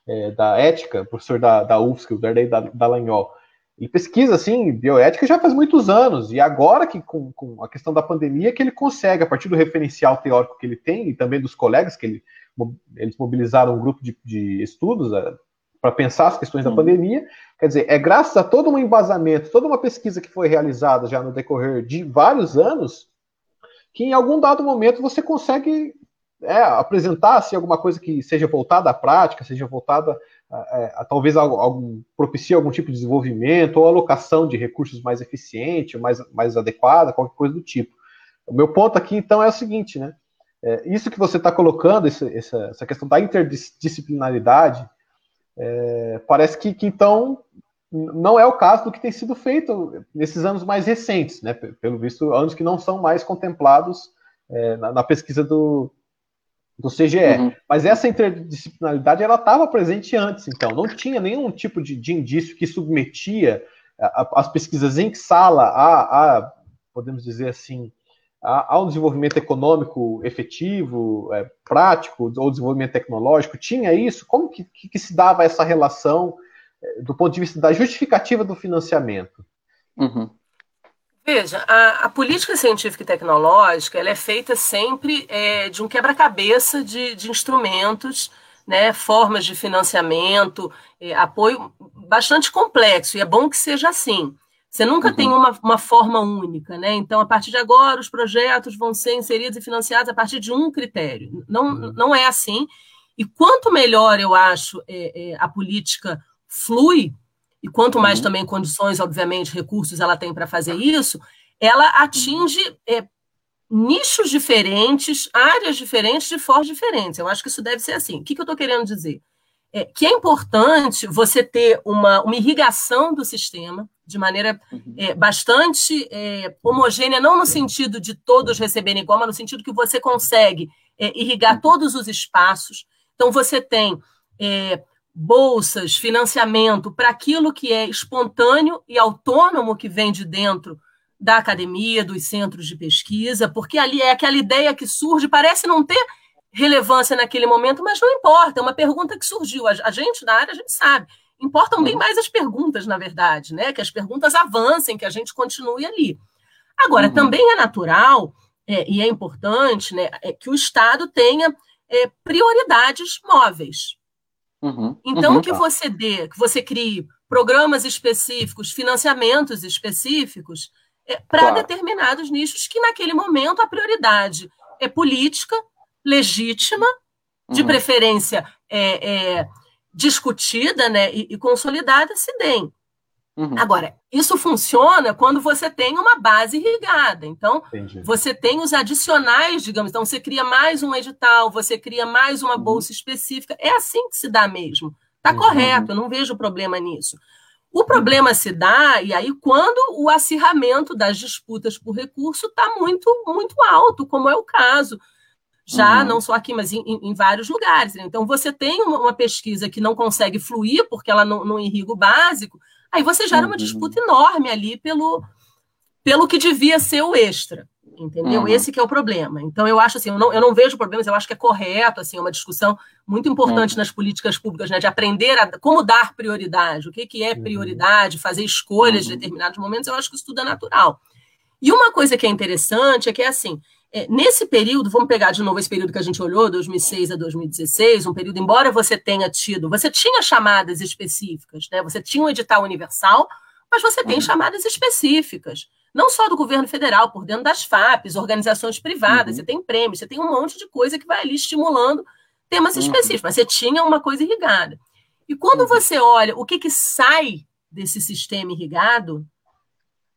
é, da ética, professor da, da UFSC, o Darley Dallagnol. Ele pesquisa, assim, bioética já faz muitos anos, e agora que com, com, a questão da pandemia que ele consegue, a partir do referencial teórico que ele tem, e também dos colegas que ele, eles mobilizaram um grupo de, de estudos é, para pensar as questões da pandemia, quer dizer, é graças a todo um embasamento, toda uma pesquisa que foi realizada já no decorrer de vários anos, que em algum dado momento você consegue é, apresentar assim, alguma coisa que seja voltada à prática, seja voltada a, a, a talvez a, algum, propicie algum tipo de desenvolvimento ou alocação de recursos mais eficiente, mais, mais adequada, qualquer coisa do tipo. O meu ponto aqui, então, é o seguinte, né? É, isso que você está colocando, essa, essa, questão da interdisciplinaridade, é, parece que, que, então, não é o caso do que tem sido feito nesses anos mais recentes, né? Pelo visto, anos que não são mais contemplados é, na, na, pesquisa do, do CGE. Uhum. Mas essa interdisciplinaridade ela estava presente antes, então não tinha nenhum tipo de, de indício que submetia a, a, as pesquisas em sala a, a podemos dizer assim, a, um desenvolvimento econômico efetivo, é, prático ou desenvolvimento tecnológico. Tinha isso? Como que, que, que se dava essa relação é, do ponto de vista da justificativa do financiamento?
Uhum. Veja, a, a, política científica e tecnológica ela é feita sempre é, de um quebra-cabeça de, de, instrumentos, né, formas de financiamento, é, apoio bastante complexo, e é bom que seja assim. Você nunca uhum. tem uma, uma forma única, né? Então, a partir de agora, os projetos vão ser inseridos e financiados a partir de um critério. Não, uhum. não é assim. E quanto melhor eu acho é, é a política flui, e quanto mais uhum. também condições, obviamente, recursos ela tem para fazer isso, ela atinge é, nichos diferentes, áreas diferentes, de formas diferentes. Eu acho que isso deve ser assim. O que, que eu estou querendo dizer? É, que é importante você ter uma, uma irrigação do sistema de maneira uhum. é, bastante é, homogênea, não no sentido de todos receberem igual, mas no sentido que você consegue é, irrigar uhum. todos os espaços. Então, você tem é, bolsas, financiamento para aquilo que é espontâneo e autônomo que vem de dentro da academia, dos centros de pesquisa, porque ali é aquela ideia que surge, parece não ter relevância naquele momento, mas não importa, é uma pergunta que surgiu. A, gente na área, a gente sabe. Importam bem mais as perguntas, na verdade, né? Que as perguntas avancem, que a gente continue ali. Agora, uhum. também é natural é, e é importante né, é que o Estado tenha é, prioridades móveis. Uhum, então, uhum, que tá. você dê, que você crie programas específicos, financiamentos específicos é, para claro. determinados nichos que, naquele momento, a prioridade é política, legítima, de uhum. preferência é, é, discutida né, e, e consolidada, se deem. Uhum. Agora, isso funciona quando você tem uma base irrigada. Então, Entendi. você tem os adicionais, digamos. Então, você cria mais um edital, você cria mais uma uhum. bolsa específica. É assim que se dá mesmo. Está uhum. correto, eu não vejo problema nisso. O problema se dá, e aí, quando o acirramento das disputas por recurso está muito, muito alto, como é o caso já uhum. não só aqui, mas em, em, vários lugares. Então, você tem uma, uma, pesquisa que não consegue fluir porque ela não, não irriga o básico, Aí você gera uma uhum. disputa enorme ali pelo, pelo que devia ser o extra. Entendeu? Uhum. Esse que é o problema. Então, eu acho assim, eu não, eu não vejo problemas, eu acho que é correto, assim, é uma discussão muito importante uhum. nas políticas públicas, né? De aprender a como dar prioridade, o que, que é uhum. prioridade, fazer escolhas uhum. de determinados momentos, eu acho que isso tudo é natural. E uma coisa que é interessante é que é assim, nesse período, vamos pegar de novo esse período que a gente olhou, 2006 a 2016, um período, embora você tenha tido, você tinha chamadas específicas, né? Você tinha um edital universal, mas você tem uhum. chamadas específicas, não só do governo federal, por dentro das FAPs, organizações privadas, uhum. você tem prêmios, você tem um monte de coisa que vai ali estimulando temas uhum. específicos, mas você tinha uma coisa irrigada. E quando uhum. você olha o que, que sai desse sistema irrigado,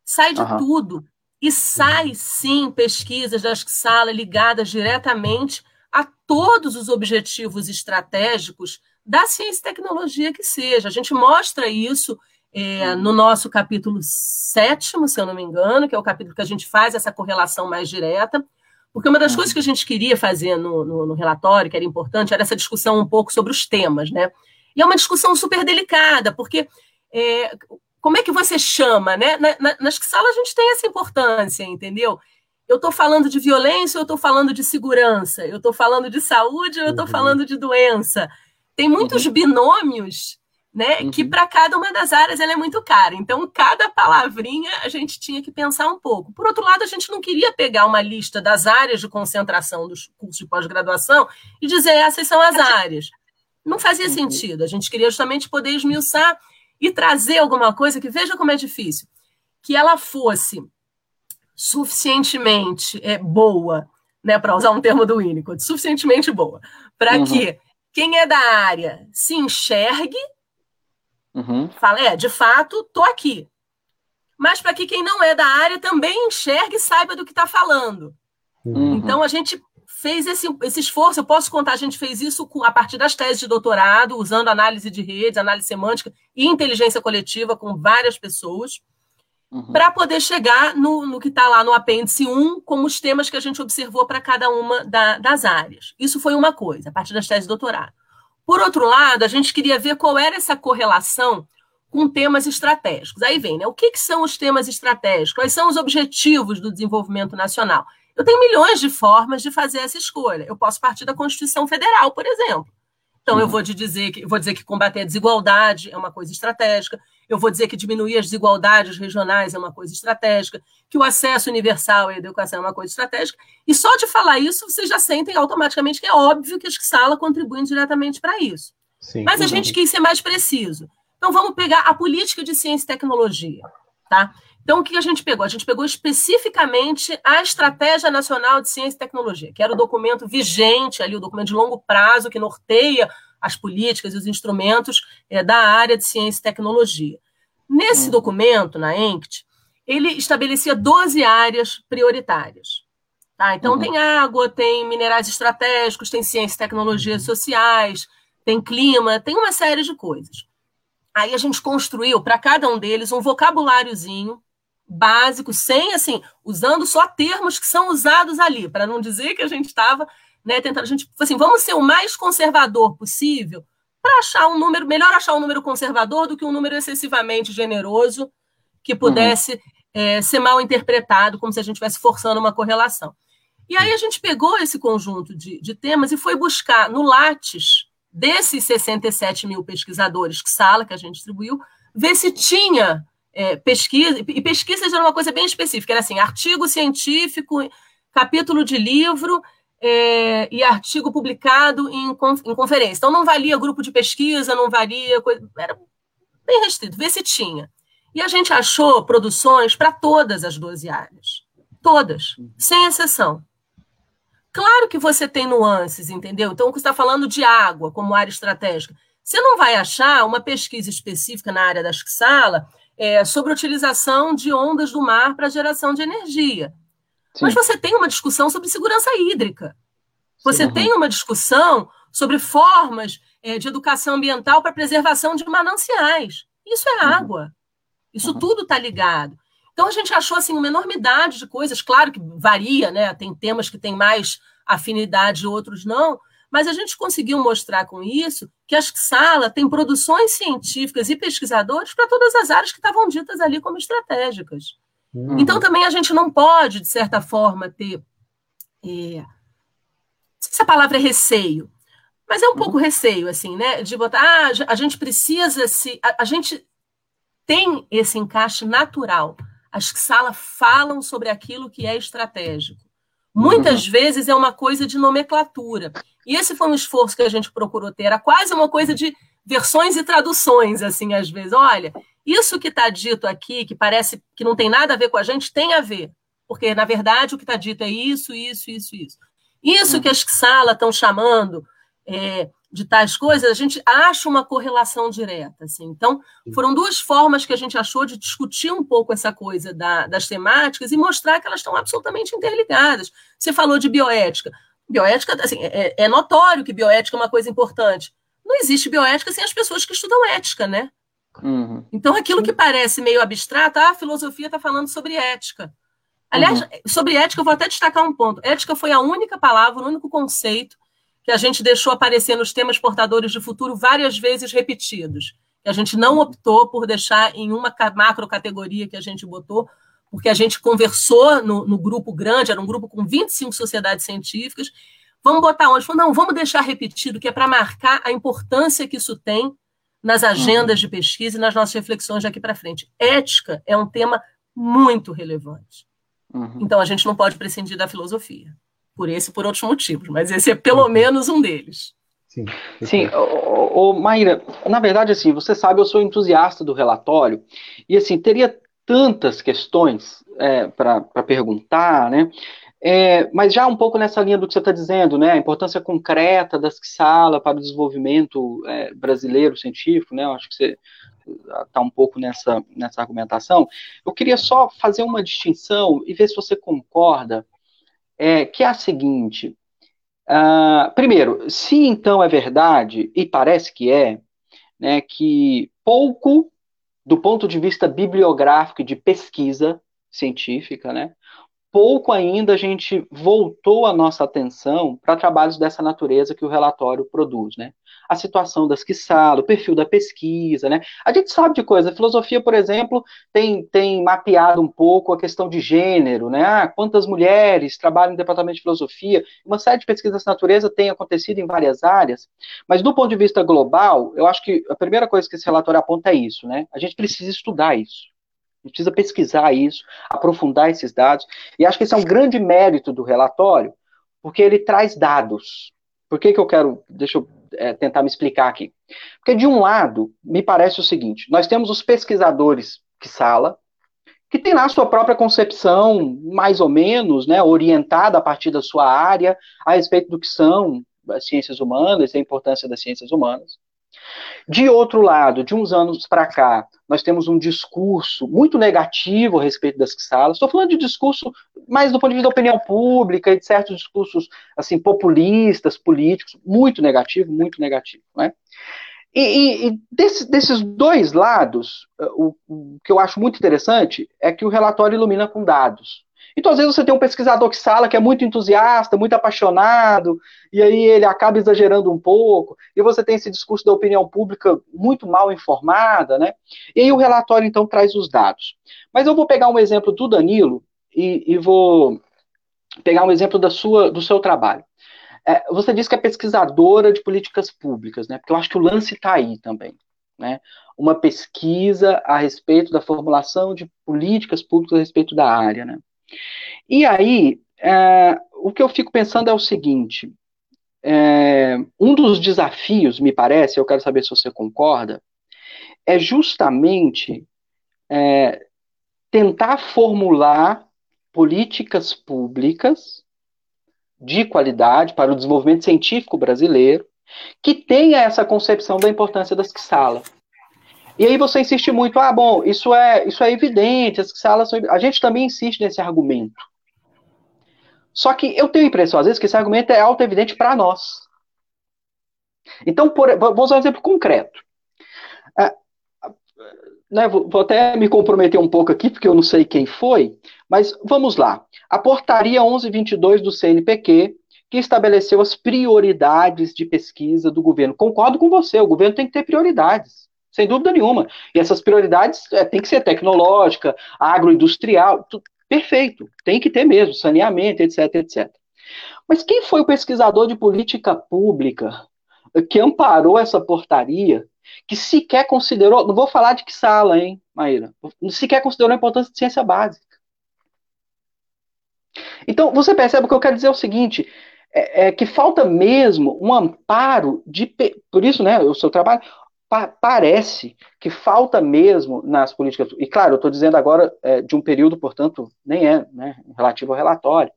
sai de tudo. E sai, sim, pesquisas da sala ligadas diretamente a todos os objetivos estratégicos da ciência e tecnologia que seja. A gente mostra isso é, no nosso capítulo sétimo, se eu não me engano, que é o capítulo que a gente faz essa correlação mais direta, porque uma das coisas que a gente queria fazer no, no, no, relatório, que era importante, era essa discussão um pouco sobre os temas, né? E é uma discussão super delicada, porque é, como é que você chama, né? Na, na, nas salas a gente tem essa importância, entendeu? Eu estou falando de violência, eu estou falando de segurança, eu estou falando de saúde, eu estou uhum. falando de doença. Tem muitos uhum. binômios, né? Uhum. Que para cada uma das áreas ela é muito cara. Então, cada palavrinha a gente tinha que pensar um pouco. Por outro lado, a gente não queria pegar uma lista das áreas de concentração dos cursos de pós-graduação e dizer essas são as áreas. Não fazia uhum. sentido. A gente queria justamente poder esmiuçar e trazer alguma coisa que veja como é difícil, que ela fosse suficientemente é, boa, né, para usar um termo do Winnicott, suficientemente boa, para uhum. que quem é da área se enxergue, uhum. fala, é, de fato, tô aqui. Mas para que quem não é da área também enxergue e saiba do que está falando. Uhum. Então a gente fez esse, esse esforço, eu posso contar, a gente fez isso com, a partir das teses de doutorado, usando análise de redes, análise semântica e inteligência coletiva com várias pessoas, uhum. para poder chegar no, no que está lá no apêndice 1, como os temas que a gente observou para cada uma da, das áreas. Isso foi uma coisa, a partir das teses de doutorado. Por outro lado, a gente queria ver qual era essa correlação com temas estratégicos. Aí vem, né? O que, que são os temas estratégicos? Quais são os objetivos do desenvolvimento nacional? Eu tenho milhões de formas de fazer essa escolha. Eu posso partir da Constituição Federal, por exemplo. Então, uhum. eu vou dizer que vou dizer que combater a desigualdade é uma coisa estratégica. Eu vou dizer que diminuir as desigualdades regionais é uma coisa estratégica, que o acesso universal à educação é uma coisa estratégica. E só de falar isso, vocês já sentem automaticamente que é óbvio que as sala contribuem diretamente para isso. Sim, Mas a gente quis ser mais preciso. Então, vamos pegar a política de ciência e tecnologia. Tá? Então, o que a gente pegou? A gente pegou especificamente a Estratégia Nacional de Ciência e Tecnologia, que era o documento vigente, ali, o documento de longo prazo que norteia as políticas e os instrumentos é, da área de ciência e tecnologia. Nesse hum. documento, na ENCT, ele estabelecia 12 áreas prioritárias. Tá? Então, uhum. tem água, tem minerais estratégicos, tem ciência e tecnologias sociais, tem clima, tem uma série de coisas. Aí a gente construiu para cada um deles um vocabuláriozinho básico, sem assim, usando só termos que são usados ali, para não dizer que a gente estava né, tentando, a gente assim, vamos ser o mais conservador possível para achar um número, melhor achar um número conservador do que um número excessivamente generoso que pudesse uhum. é, ser mal interpretado, como se a gente estivesse forçando uma correlação. E aí a gente pegou esse conjunto de, de temas e foi buscar no Lattes, desses 67 mil pesquisadores que sala que a gente distribuiu, ver se tinha é, pesquisa, e pesquisas era uma coisa bem específica, era assim, artigo científico, capítulo de livro é, e artigo publicado em, em conferência. Então não valia grupo de pesquisa, não valia, coisa, era bem restrito, ver se tinha. E a gente achou produções para todas as 12 áreas. Todas, sem exceção. Claro que você tem nuances, entendeu? Então, você está falando de água como área estratégica. Você não vai achar uma pesquisa específica na área da sala é, sobre a utilização de ondas do mar para geração de energia. Sim. Mas você tem uma discussão sobre segurança hídrica. Você Sim. tem uma discussão sobre formas é, de educação ambiental para preservação de mananciais. Isso é uhum. água. Isso uhum. tudo está ligado. Então a gente achou assim uma enormidade de coisas, claro que varia, né? Tem temas que têm mais afinidade, outros não, mas a gente conseguiu mostrar com isso que a sala tem produções científicas e pesquisadores para todas as áreas que estavam ditas ali como estratégicas. Uhum. Então, também a gente não pode, de certa forma, ter. É, não sei se a palavra é receio, mas é um uhum. pouco receio, assim, né? De botar, ah, a gente precisa se. A, a gente tem esse encaixe natural. As salas falam sobre aquilo que é estratégico. Muitas uhum. vezes é uma coisa de nomenclatura. E esse foi um esforço que a gente procurou ter. Era quase uma coisa de versões e traduções, assim, às vezes. Olha, isso que está dito aqui, que parece que não tem nada a ver com a gente, tem a ver. Porque, na verdade, o que está dito é isso, isso, isso, isso. Isso uhum. que as salas estão chamando é, de tais coisas, a gente acha uma correlação direta. Assim. Então, foram duas formas que a gente achou de discutir um pouco essa coisa da, das temáticas e mostrar que elas estão absolutamente interligadas. Você falou de bioética. Bioética, assim, é, é notório que bioética é uma coisa importante. Não existe bioética sem as pessoas que estudam ética, né? Uhum. Então, aquilo que parece meio abstrato, ah, a filosofia está falando sobre ética. Aliás, uhum. sobre ética, eu vou até destacar um ponto. Ética foi a única palavra, o único conceito que a gente deixou aparecer nos temas portadores de futuro várias vezes repetidos. A gente não optou por deixar em uma macro categoria que a gente botou, porque a gente conversou no, no grupo grande, era um grupo com 25 sociedades científicas. Vamos botar onde? Falou, não, vamos deixar repetido, que é para marcar a importância que isso tem nas agendas uhum. de pesquisa e nas nossas reflexões daqui para frente. Ética é um tema muito relevante. Uhum. Então a gente não pode prescindir da filosofia por esse e por outros motivos, mas esse é pelo menos um deles.
Sim, Sim o, o, Maíra, na verdade, assim, você sabe, eu sou entusiasta do relatório, e assim, teria tantas questões é, para perguntar, né? É, mas já um pouco nessa linha do que você está dizendo, né? A importância concreta das sala para o desenvolvimento é, brasileiro científico, né? Eu acho que você está um pouco nessa, nessa argumentação. Eu queria só fazer uma distinção e ver se você concorda é, que é a seguinte: uh, primeiro, se então é verdade, e parece que é, né, que pouco, do ponto de vista bibliográfico e de pesquisa científica, né, pouco ainda a gente voltou a nossa atenção para trabalhos dessa natureza que o relatório produz, né? A situação das quiçalas, o perfil da pesquisa, né? A gente sabe de coisa. A filosofia, por exemplo, tem, tem mapeado um pouco a questão de gênero, né? Ah, quantas mulheres trabalham no departamento de filosofia? Uma série de pesquisas dessa natureza tem acontecido em várias áreas, mas do ponto de vista global, eu acho que a primeira coisa que esse relatório aponta é isso, né? A gente precisa estudar isso. A gente precisa pesquisar isso, aprofundar esses dados. E acho que esse é um grande mérito do relatório, porque ele traz dados. Por que, que eu quero. Deixa eu é, tentar me explicar aqui. Porque, de um lado, me parece o seguinte: nós temos os pesquisadores que sala, que tem lá a sua própria concepção, mais ou menos, né, orientada a partir da sua área, a respeito do que são as ciências humanas e a importância das ciências humanas. De outro lado, de uns anos para cá, nós temos um discurso muito negativo a respeito das salas. Estou falando de discurso mais do ponto de vista da opinião pública e de certos discursos assim populistas, políticos, muito negativo, muito negativo, né? E, e, e desse, desses dois lados, o, o que eu acho muito interessante é que o relatório ilumina com dados. Então, às vezes, você tem um pesquisador que sala que é muito entusiasta, muito apaixonado, e aí ele acaba exagerando um pouco, e você tem esse discurso da opinião pública muito mal informada, né? E aí o relatório, então, traz os dados. Mas eu vou pegar um exemplo do Danilo e, e vou pegar um exemplo da sua, do seu trabalho. É, você disse que é pesquisadora de políticas públicas, né? Porque eu acho que o lance está aí também. Né, uma pesquisa a respeito da formulação de políticas públicas a respeito da área. Né? E aí, é, o que eu fico pensando é o seguinte: é, um dos desafios, me parece, eu quero saber se você concorda, é justamente é, tentar formular políticas públicas de qualidade para o desenvolvimento científico brasileiro que tenha essa concepção da importância das salas. E aí você insiste muito, ah, bom, isso é, isso é evidente, as salas são... A gente também insiste nesse argumento. Só que eu tenho a impressão, às vezes, que esse argumento é auto-evidente para nós. Então, por, vou usar um exemplo concreto. É, né, vou, vou até me comprometer um pouco aqui, porque eu não sei quem foi, mas vamos lá. A portaria 1122 do CNPq, que estabeleceu as prioridades de pesquisa do governo. Concordo com você, o governo tem que ter prioridades sem dúvida nenhuma. E essas prioridades é, tem que ser tecnológica, agroindustrial, tudo, perfeito, tem que ter mesmo, saneamento, etc, etc. Mas quem foi o pesquisador de política pública que amparou essa portaria, que sequer considerou, não vou falar de que sala, hein, Maíra, sequer considerou a importância de ciência básica. Então, você percebe o que eu quero dizer é o seguinte: é, é que falta mesmo um amparo de. Por isso, né, o seu trabalho pa parece que falta mesmo nas políticas. E claro, eu estou dizendo agora é, de um período, portanto, nem é né, relativo ao relatório.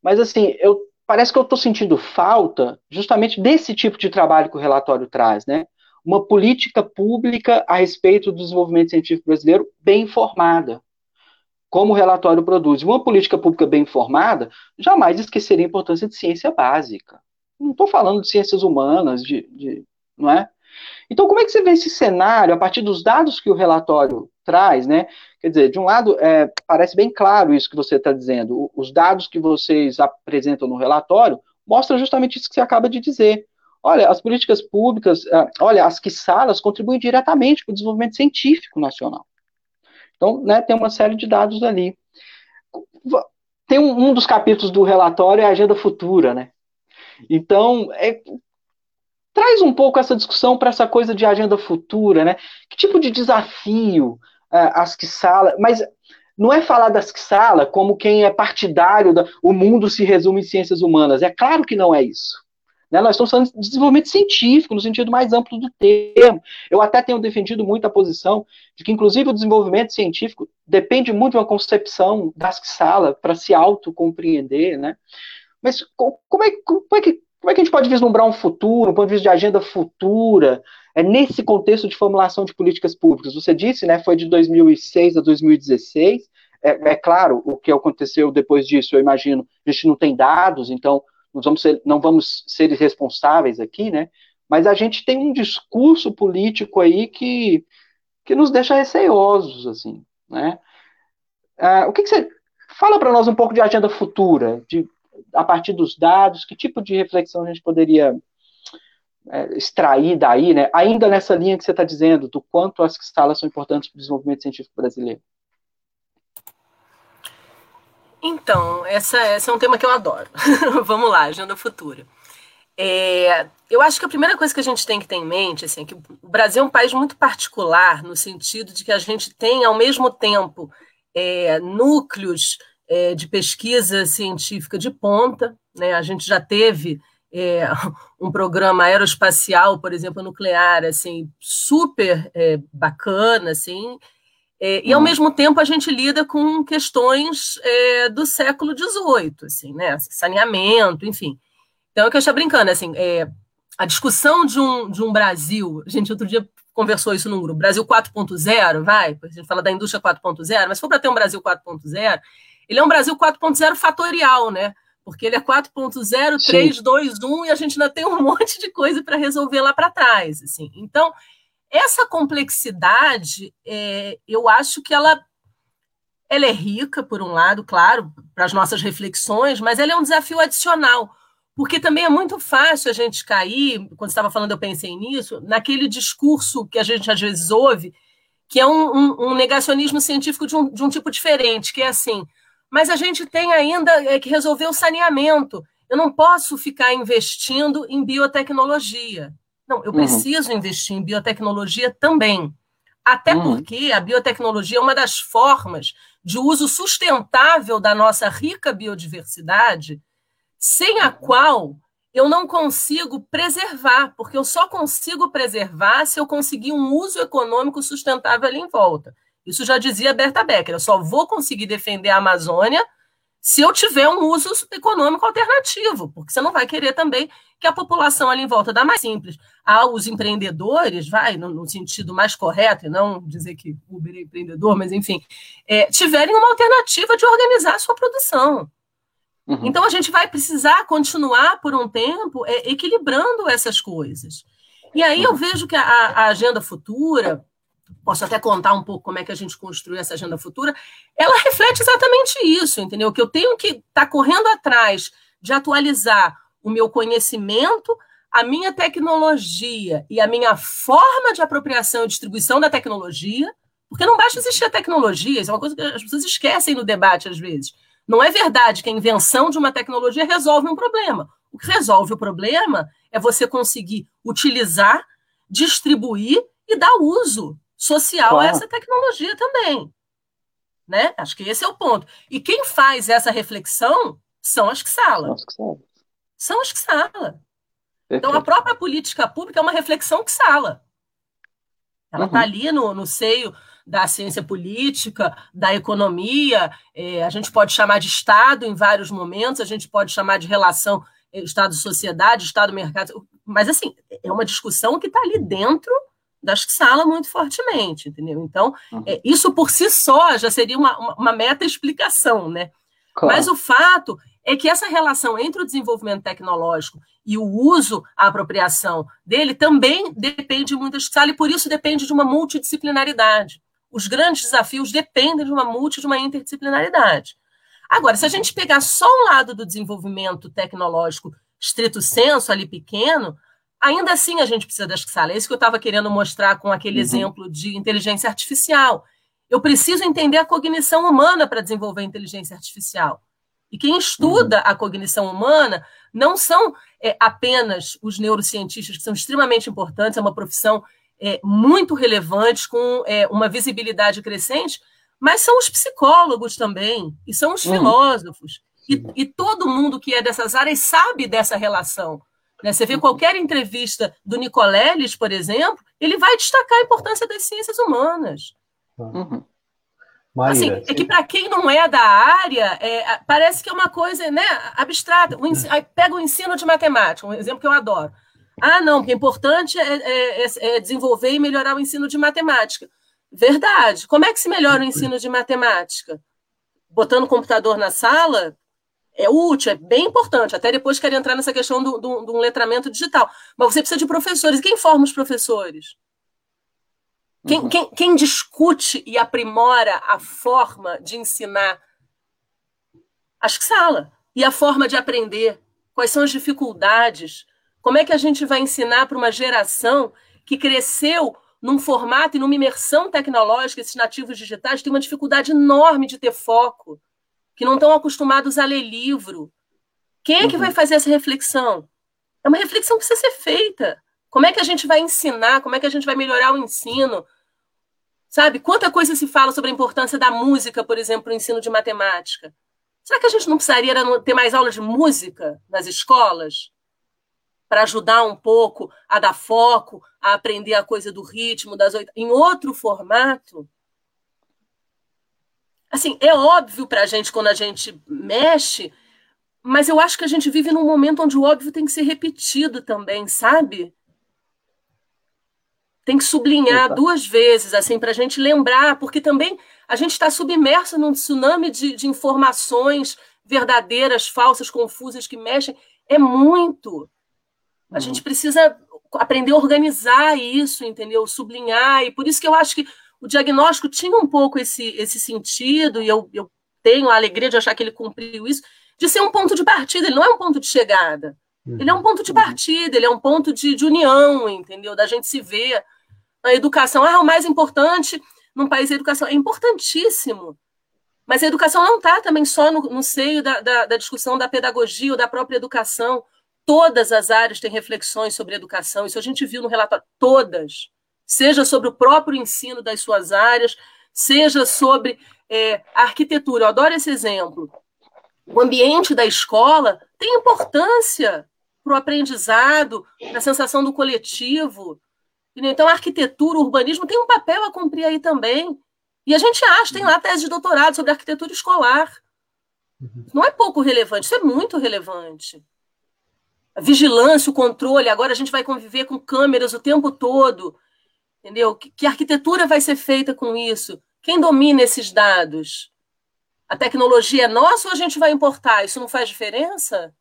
Mas assim, eu parece que eu estou sentindo falta justamente desse tipo de trabalho que o relatório traz, né? Uma política pública a respeito do desenvolvimento científico brasileiro bem informada, como o relatório produz. Uma política pública bem informada jamais esqueceria a importância de ciência básica. Não estou falando de ciências humanas, de, de, não é? Então, como é que você vê esse cenário a partir dos dados que o relatório traz, né? Quer dizer, de um lado, é, parece bem claro isso que você está dizendo. Os dados que vocês apresentam no relatório mostram justamente isso que você acaba de dizer. Olha, as políticas públicas, é, olha, as que salas contribuem diretamente para o desenvolvimento científico nacional. Então, né, tem uma série de dados ali. Tem um, um dos capítulos do relatório é a agenda futura, né? Então, é, traz um pouco essa discussão para essa coisa de agenda futura, né? Que tipo de desafio uh, as que sala, mas não é falar das que sala como quem é partidário da o mundo se resume em ciências humanas. É claro que não é isso. Né? Nós estamos falando de desenvolvimento científico, no sentido mais amplo do termo. Eu até tenho defendido muito a posição de que, inclusive, o desenvolvimento científico depende muito de uma concepção das que sala para se autocompreender, né? Mas como é, como é que como é que a gente pode vislumbrar um futuro, um ponto de vista de agenda futura, é nesse contexto de formulação de políticas públicas? Você disse, né, foi de 2006 a 2016. É, é claro, o que aconteceu depois disso, eu imagino, a gente não tem dados, então vamos ser, não vamos ser irresponsáveis aqui, né? Mas a gente tem um discurso político aí que, que nos deixa receosos, assim, né? Ah, o que, que você fala para nós um pouco de agenda futura, de a partir dos dados, que tipo de reflexão a gente poderia é, extrair daí, né? ainda nessa linha que você está dizendo, do quanto as salas são importantes para o desenvolvimento científico brasileiro?
Então, essa, esse é um tema que eu adoro. Vamos lá, agenda futura. É, eu acho que a primeira coisa que a gente tem que ter em mente assim, é que o Brasil é um país muito particular, no sentido de que a gente tem, ao mesmo tempo, é, núcleos é, de pesquisa científica de ponta. Né? A gente já teve é, um programa aeroespacial, por exemplo, nuclear, assim, super é, bacana, assim, é, e ao uhum. mesmo tempo a gente lida com questões é, do século XVIII, assim, né? Saneamento, enfim. Então, é o que eu estou brincando, assim, é, a discussão de um, de um Brasil, a gente outro dia conversou isso num grupo, Brasil 4.0, vai, a gente fala da indústria 4.0, mas se for para ter um Brasil 4.0, ele é um Brasil 4.0 fatorial, né? Porque ele é 4.0, 3, 2, 1 e a gente ainda tem um monte de coisa para resolver lá para trás. Assim. Então, essa complexidade, é, eu acho que ela, ela é rica, por um lado, claro, para as nossas reflexões, mas ela é um desafio adicional. Porque também é muito fácil a gente cair, quando estava falando, eu pensei nisso, naquele discurso que a gente às vezes ouve, que é um, um, um negacionismo científico de um, de um tipo diferente, que é assim: mas a gente tem ainda é, que resolver o saneamento. Eu não posso ficar investindo em biotecnologia. Não, eu uhum. preciso investir em biotecnologia também. Até uhum. porque a biotecnologia é uma das formas de uso sustentável da nossa rica biodiversidade, sem a qual eu não consigo preservar, porque eu só consigo preservar se eu conseguir um uso econômico sustentável ali em volta. Isso já dizia Berta Becker. Eu só vou conseguir defender a Amazônia se eu tiver um uso econômico alternativo, porque você não vai querer também que a população ali em volta da mais simples, ah, os empreendedores, vai, no, no, sentido mais correto, e não dizer que Uber é empreendedor, mas enfim, é, tiverem uma alternativa de organizar a sua produção. Uhum. Então a gente vai precisar continuar por um tempo é, equilibrando essas coisas. E aí eu uhum. vejo que a, a agenda futura, posso até contar um pouco como é que a gente construiu essa agenda futura, ela reflete exatamente isso, entendeu? Que eu tenho que estar tá correndo atrás de atualizar o meu conhecimento, a minha tecnologia e a minha forma de apropriação e distribuição da tecnologia, porque não basta existir a tecnologia, isso é uma coisa que as pessoas esquecem no debate às vezes. Não é verdade que a invenção de uma tecnologia resolve um problema. O que resolve o problema é você conseguir utilizar, distribuir e dar uso social claro. a essa tecnologia também. Né? Acho que esse é o ponto. E quem faz essa reflexão são as que sala. São as que sala. Então, a própria política pública é uma reflexão que sala. Ela está uhum. ali no, no seio da ciência política, da economia, é, a gente pode chamar de Estado em vários momentos, a gente pode chamar de relação é, Estado-sociedade, Estado-mercado, mas assim, é uma discussão que está ali dentro das sala muito fortemente, entendeu? Então, uhum. é, isso por si só já seria uma, uma, uma meta-explicação, né? Claro. Mas o fato é que essa relação entre o desenvolvimento tecnológico e o uso, a apropriação dele também depende muito da escala e por isso depende de uma multidisciplinaridade. Os grandes desafios dependem de uma multi, de uma interdisciplinaridade. Agora, se a gente pegar só um lado do desenvolvimento tecnológico estrito senso, ali pequeno, ainda assim a gente precisa da escala. É isso que eu estava querendo mostrar com aquele uhum. exemplo de inteligência artificial. Eu preciso entender a cognição humana para desenvolver a inteligência artificial. E quem estuda uhum. a cognição humana não são é, apenas os neurocientistas, que são extremamente importantes, é uma profissão é, muito relevante, com é, uma visibilidade crescente, mas são os psicólogos também, e são os uhum. filósofos. E, e, todo mundo que é dessas áreas sabe dessa relação. Né? Você vê qualquer entrevista do Nicoleles, por exemplo, ele vai destacar a importância das ciências humanas. Uhum. assim, é que para quem não é da área, é, parece que é uma coisa né, abstrata. O ensino, pega o ensino de matemática, um exemplo que eu adoro. Ah, não, porque é importante é, é, é, é desenvolver e melhorar o ensino de matemática. Verdade. Como é que se melhora o ensino de matemática? Botando o computador na sala? É útil, é bem importante. Até depois quero entrar nessa questão do, do, do letramento digital. Mas você precisa de professores. Quem forma os professores? Quem, uhum. quem, quem, discute e aprimora a forma de ensinar? Acho que sala. E a forma de aprender. Quais são as dificuldades? Como é que a gente vai ensinar para uma geração que cresceu num formato e numa imersão tecnológica, esses nativos digitais têm uma dificuldade enorme de ter foco, que não estão acostumados a ler livro. Quem é que uhum. vai fazer essa reflexão? É uma reflexão que precisa ser feita. Como é que a gente vai ensinar? Como é que a gente vai melhorar o ensino? Sabe? Quanta coisa se fala sobre a importância da música, por exemplo, no ensino de matemática. Será que a gente não precisaria ter mais aulas de música nas escolas? para ajudar um pouco a dar foco, a aprender a coisa do ritmo, das oito, em outro formato. Assim, é óbvio para a gente quando a gente mexe, mas eu acho que a gente vive num momento onde o óbvio tem que ser repetido também, sabe? Tem que sublinhar Opa. duas vezes, assim, para a gente lembrar, porque também a gente está submerso num tsunami de, de informações verdadeiras, falsas, confusas que mexem. É muito. A gente uhum. precisa aprender a organizar isso, entendeu? Sublinhar, e por isso que eu acho que o diagnóstico tinha um pouco esse, esse sentido, e eu, eu tenho a alegria de achar que ele cumpriu isso, de ser um ponto de partida, ele não é um ponto de chegada. Ele é um ponto de uhum. partida, ele é um ponto de, de união, entendeu? Da gente se ver. A educação, ah, o mais importante num país é a educação. É importantíssimo. Mas a educação não está também só no, no seio da, da, da, discussão da pedagogia ou da própria educação. Todas as áreas têm reflexões sobre educação, isso a gente viu no relatório, todas. Seja sobre o próprio ensino das suas áreas, seja sobre é, a arquitetura. Eu adoro esse exemplo. O ambiente da escola tem importância para o aprendizado, para a sensação do coletivo. Então, a arquitetura, o urbanismo tem um papel a cumprir aí também. E a gente acha, tem lá tese de doutorado sobre arquitetura escolar. Não é pouco relevante, isso é muito relevante a vigilância, o controle. Agora a gente vai conviver com câmeras o tempo todo. Entendeu? Que, que arquitetura vai ser feita com isso? Quem domina esses dados? A tecnologia é nossa ou a gente vai importar? Isso não faz diferença?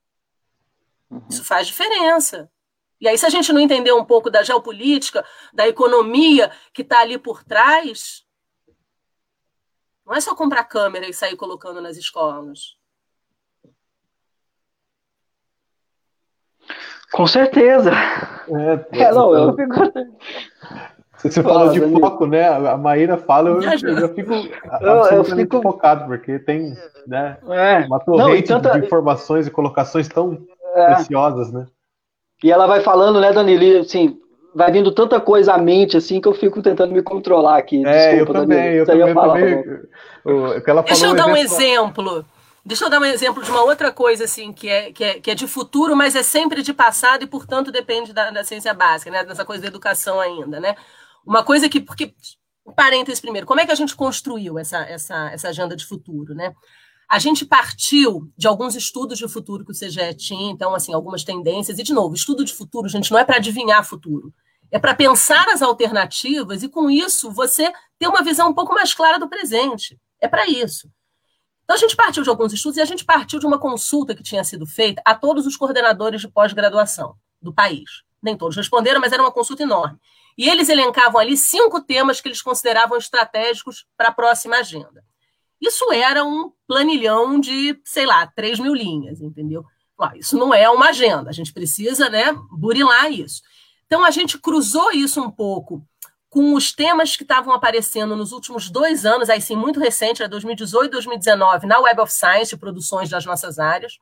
Uhum. Isso faz diferença. E aí, se a gente não entender um pouco da geopolítica, da economia que está ali por trás, não é só comprar câmera e sair colocando nas escolas.
Com certeza.
É, é não, eu fico. Você fala de foco, né? A Maíra fala, eu, eu já fico eu, eu fico focado, porque tem né, é. uma torrente não, tanta... de informações e colocações tão é. preciosas, né?
E ela vai falando, né, Danilo, assim, vai vindo tanta coisa à mente assim que eu fico tentando me controlar aqui.
É, eu também, eu também, eu também. O,
que ela Deixa eu dar um exemplo. Deixa eu dar um exemplo de uma outra coisa assim que é, que é, que é de futuro, mas é sempre de passado e, portanto, depende da, da ciência básica, né? Dessa coisa da educação ainda, né? Uma coisa que, porque, parênteses primeiro, como é que a gente construiu essa, essa, essa agenda de futuro, né? A gente partiu de alguns estudos de futuro que o CGE tinha, então, assim, algumas tendências. E, de novo, estudo de futuro, gente, não é para adivinhar futuro. É para pensar as alternativas e, com isso, você ter uma visão um pouco mais clara do presente. É para isso. Então, a gente partiu de alguns estudos e a gente partiu de uma consulta que tinha sido feita a todos os coordenadores de pós-graduação do país. Nem todos responderam, mas era uma consulta enorme. E eles elencavam ali cinco temas que eles consideravam estratégicos para a próxima agenda. Isso era um planilhão de, sei lá, 3 mil linhas, entendeu? Isso não é uma agenda, a gente precisa né, burilar isso. Então, a gente cruzou isso um pouco com os temas que estavam aparecendo nos últimos dois anos, aí sim, muito recente, era 2018 e 2019, na Web of Science, produções das nossas áreas.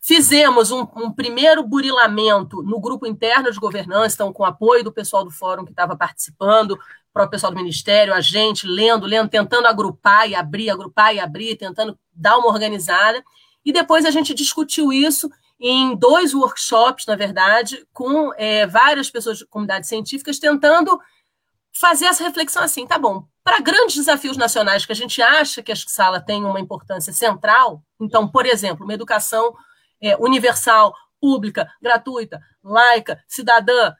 Fizemos um, um, primeiro burilamento no grupo interno de governança, então, com apoio do pessoal do fórum que estava participando, próprio pessoal do Ministério, a gente lendo, lendo, tentando agrupar e abrir, agrupar e abrir, tentando dar uma organizada. E depois a gente discutiu isso em dois workshops, na verdade, com é, várias pessoas de comunidades científicas, tentando fazer essa reflexão assim, tá bom, para grandes desafios nacionais que a gente acha que a sala tem uma importância central, então, por exemplo, uma educação é, universal, pública, gratuita, laica, cidadã,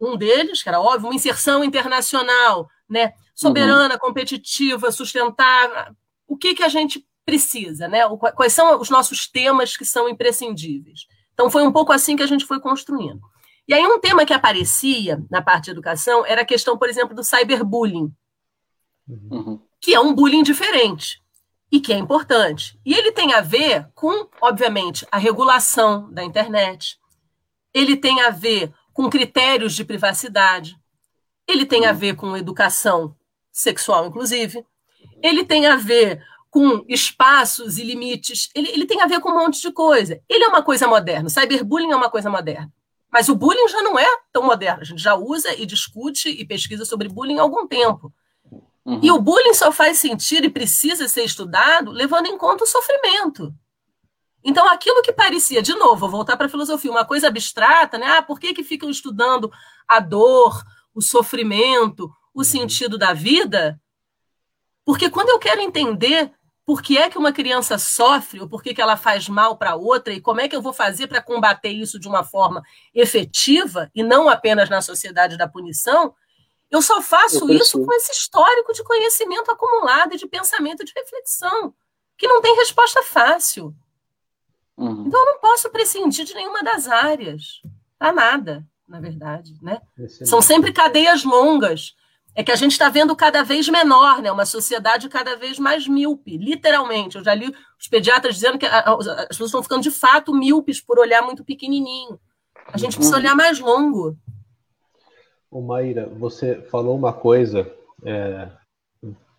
um deles, que era óbvio, uma inserção internacional, né? soberana, uhum. competitiva, sustentável. O que, que a gente precisa? Né? Quais são os nossos temas que são imprescindíveis? Então, foi um pouco assim que a gente foi construindo. E aí, um tema que aparecia na parte de educação era a questão, por exemplo, do cyberbullying, uhum. que é um bullying diferente e que é importante. E ele tem a ver com, obviamente, a regulação da internet, ele tem a ver com critérios de privacidade. Ele tem a ver com educação sexual, inclusive. Ele tem a ver com espaços e limites. Ele, ele tem a ver com um monte de coisa. Ele é uma coisa moderna. Cyberbullying é uma coisa moderna. Mas o bullying já não é tão moderno. A gente já usa e discute e pesquisa sobre bullying há algum tempo. Uhum. E o bullying só faz sentido e precisa ser estudado levando em conta o sofrimento. Então, aquilo que parecia, de novo, vou voltar para a filosofia, uma coisa abstrata, né? Ah, por que, que ficam estudando a dor, o sofrimento, o uhum. sentido da vida? Porque quando eu quero entender por que é que uma criança sofre, ou por que, que ela faz mal para outra, e como é que eu vou fazer para combater isso de uma forma efetiva, e não apenas na sociedade da punição, eu só faço eu isso com esse histórico de conhecimento acumulado de pensamento de reflexão, que não tem resposta fácil. Uhum. Então, eu não posso prescindir de nenhuma das áreas. Para nada, na verdade. Né? São sempre cadeias longas. É que a gente está vendo cada vez menor, né? uma sociedade cada vez mais míope, literalmente. Eu já li os pediatras dizendo que as pessoas estão ficando de fato míopes por olhar muito pequenininho. A gente precisa uhum. olhar mais longo.
Ô Maíra, você falou uma coisa é,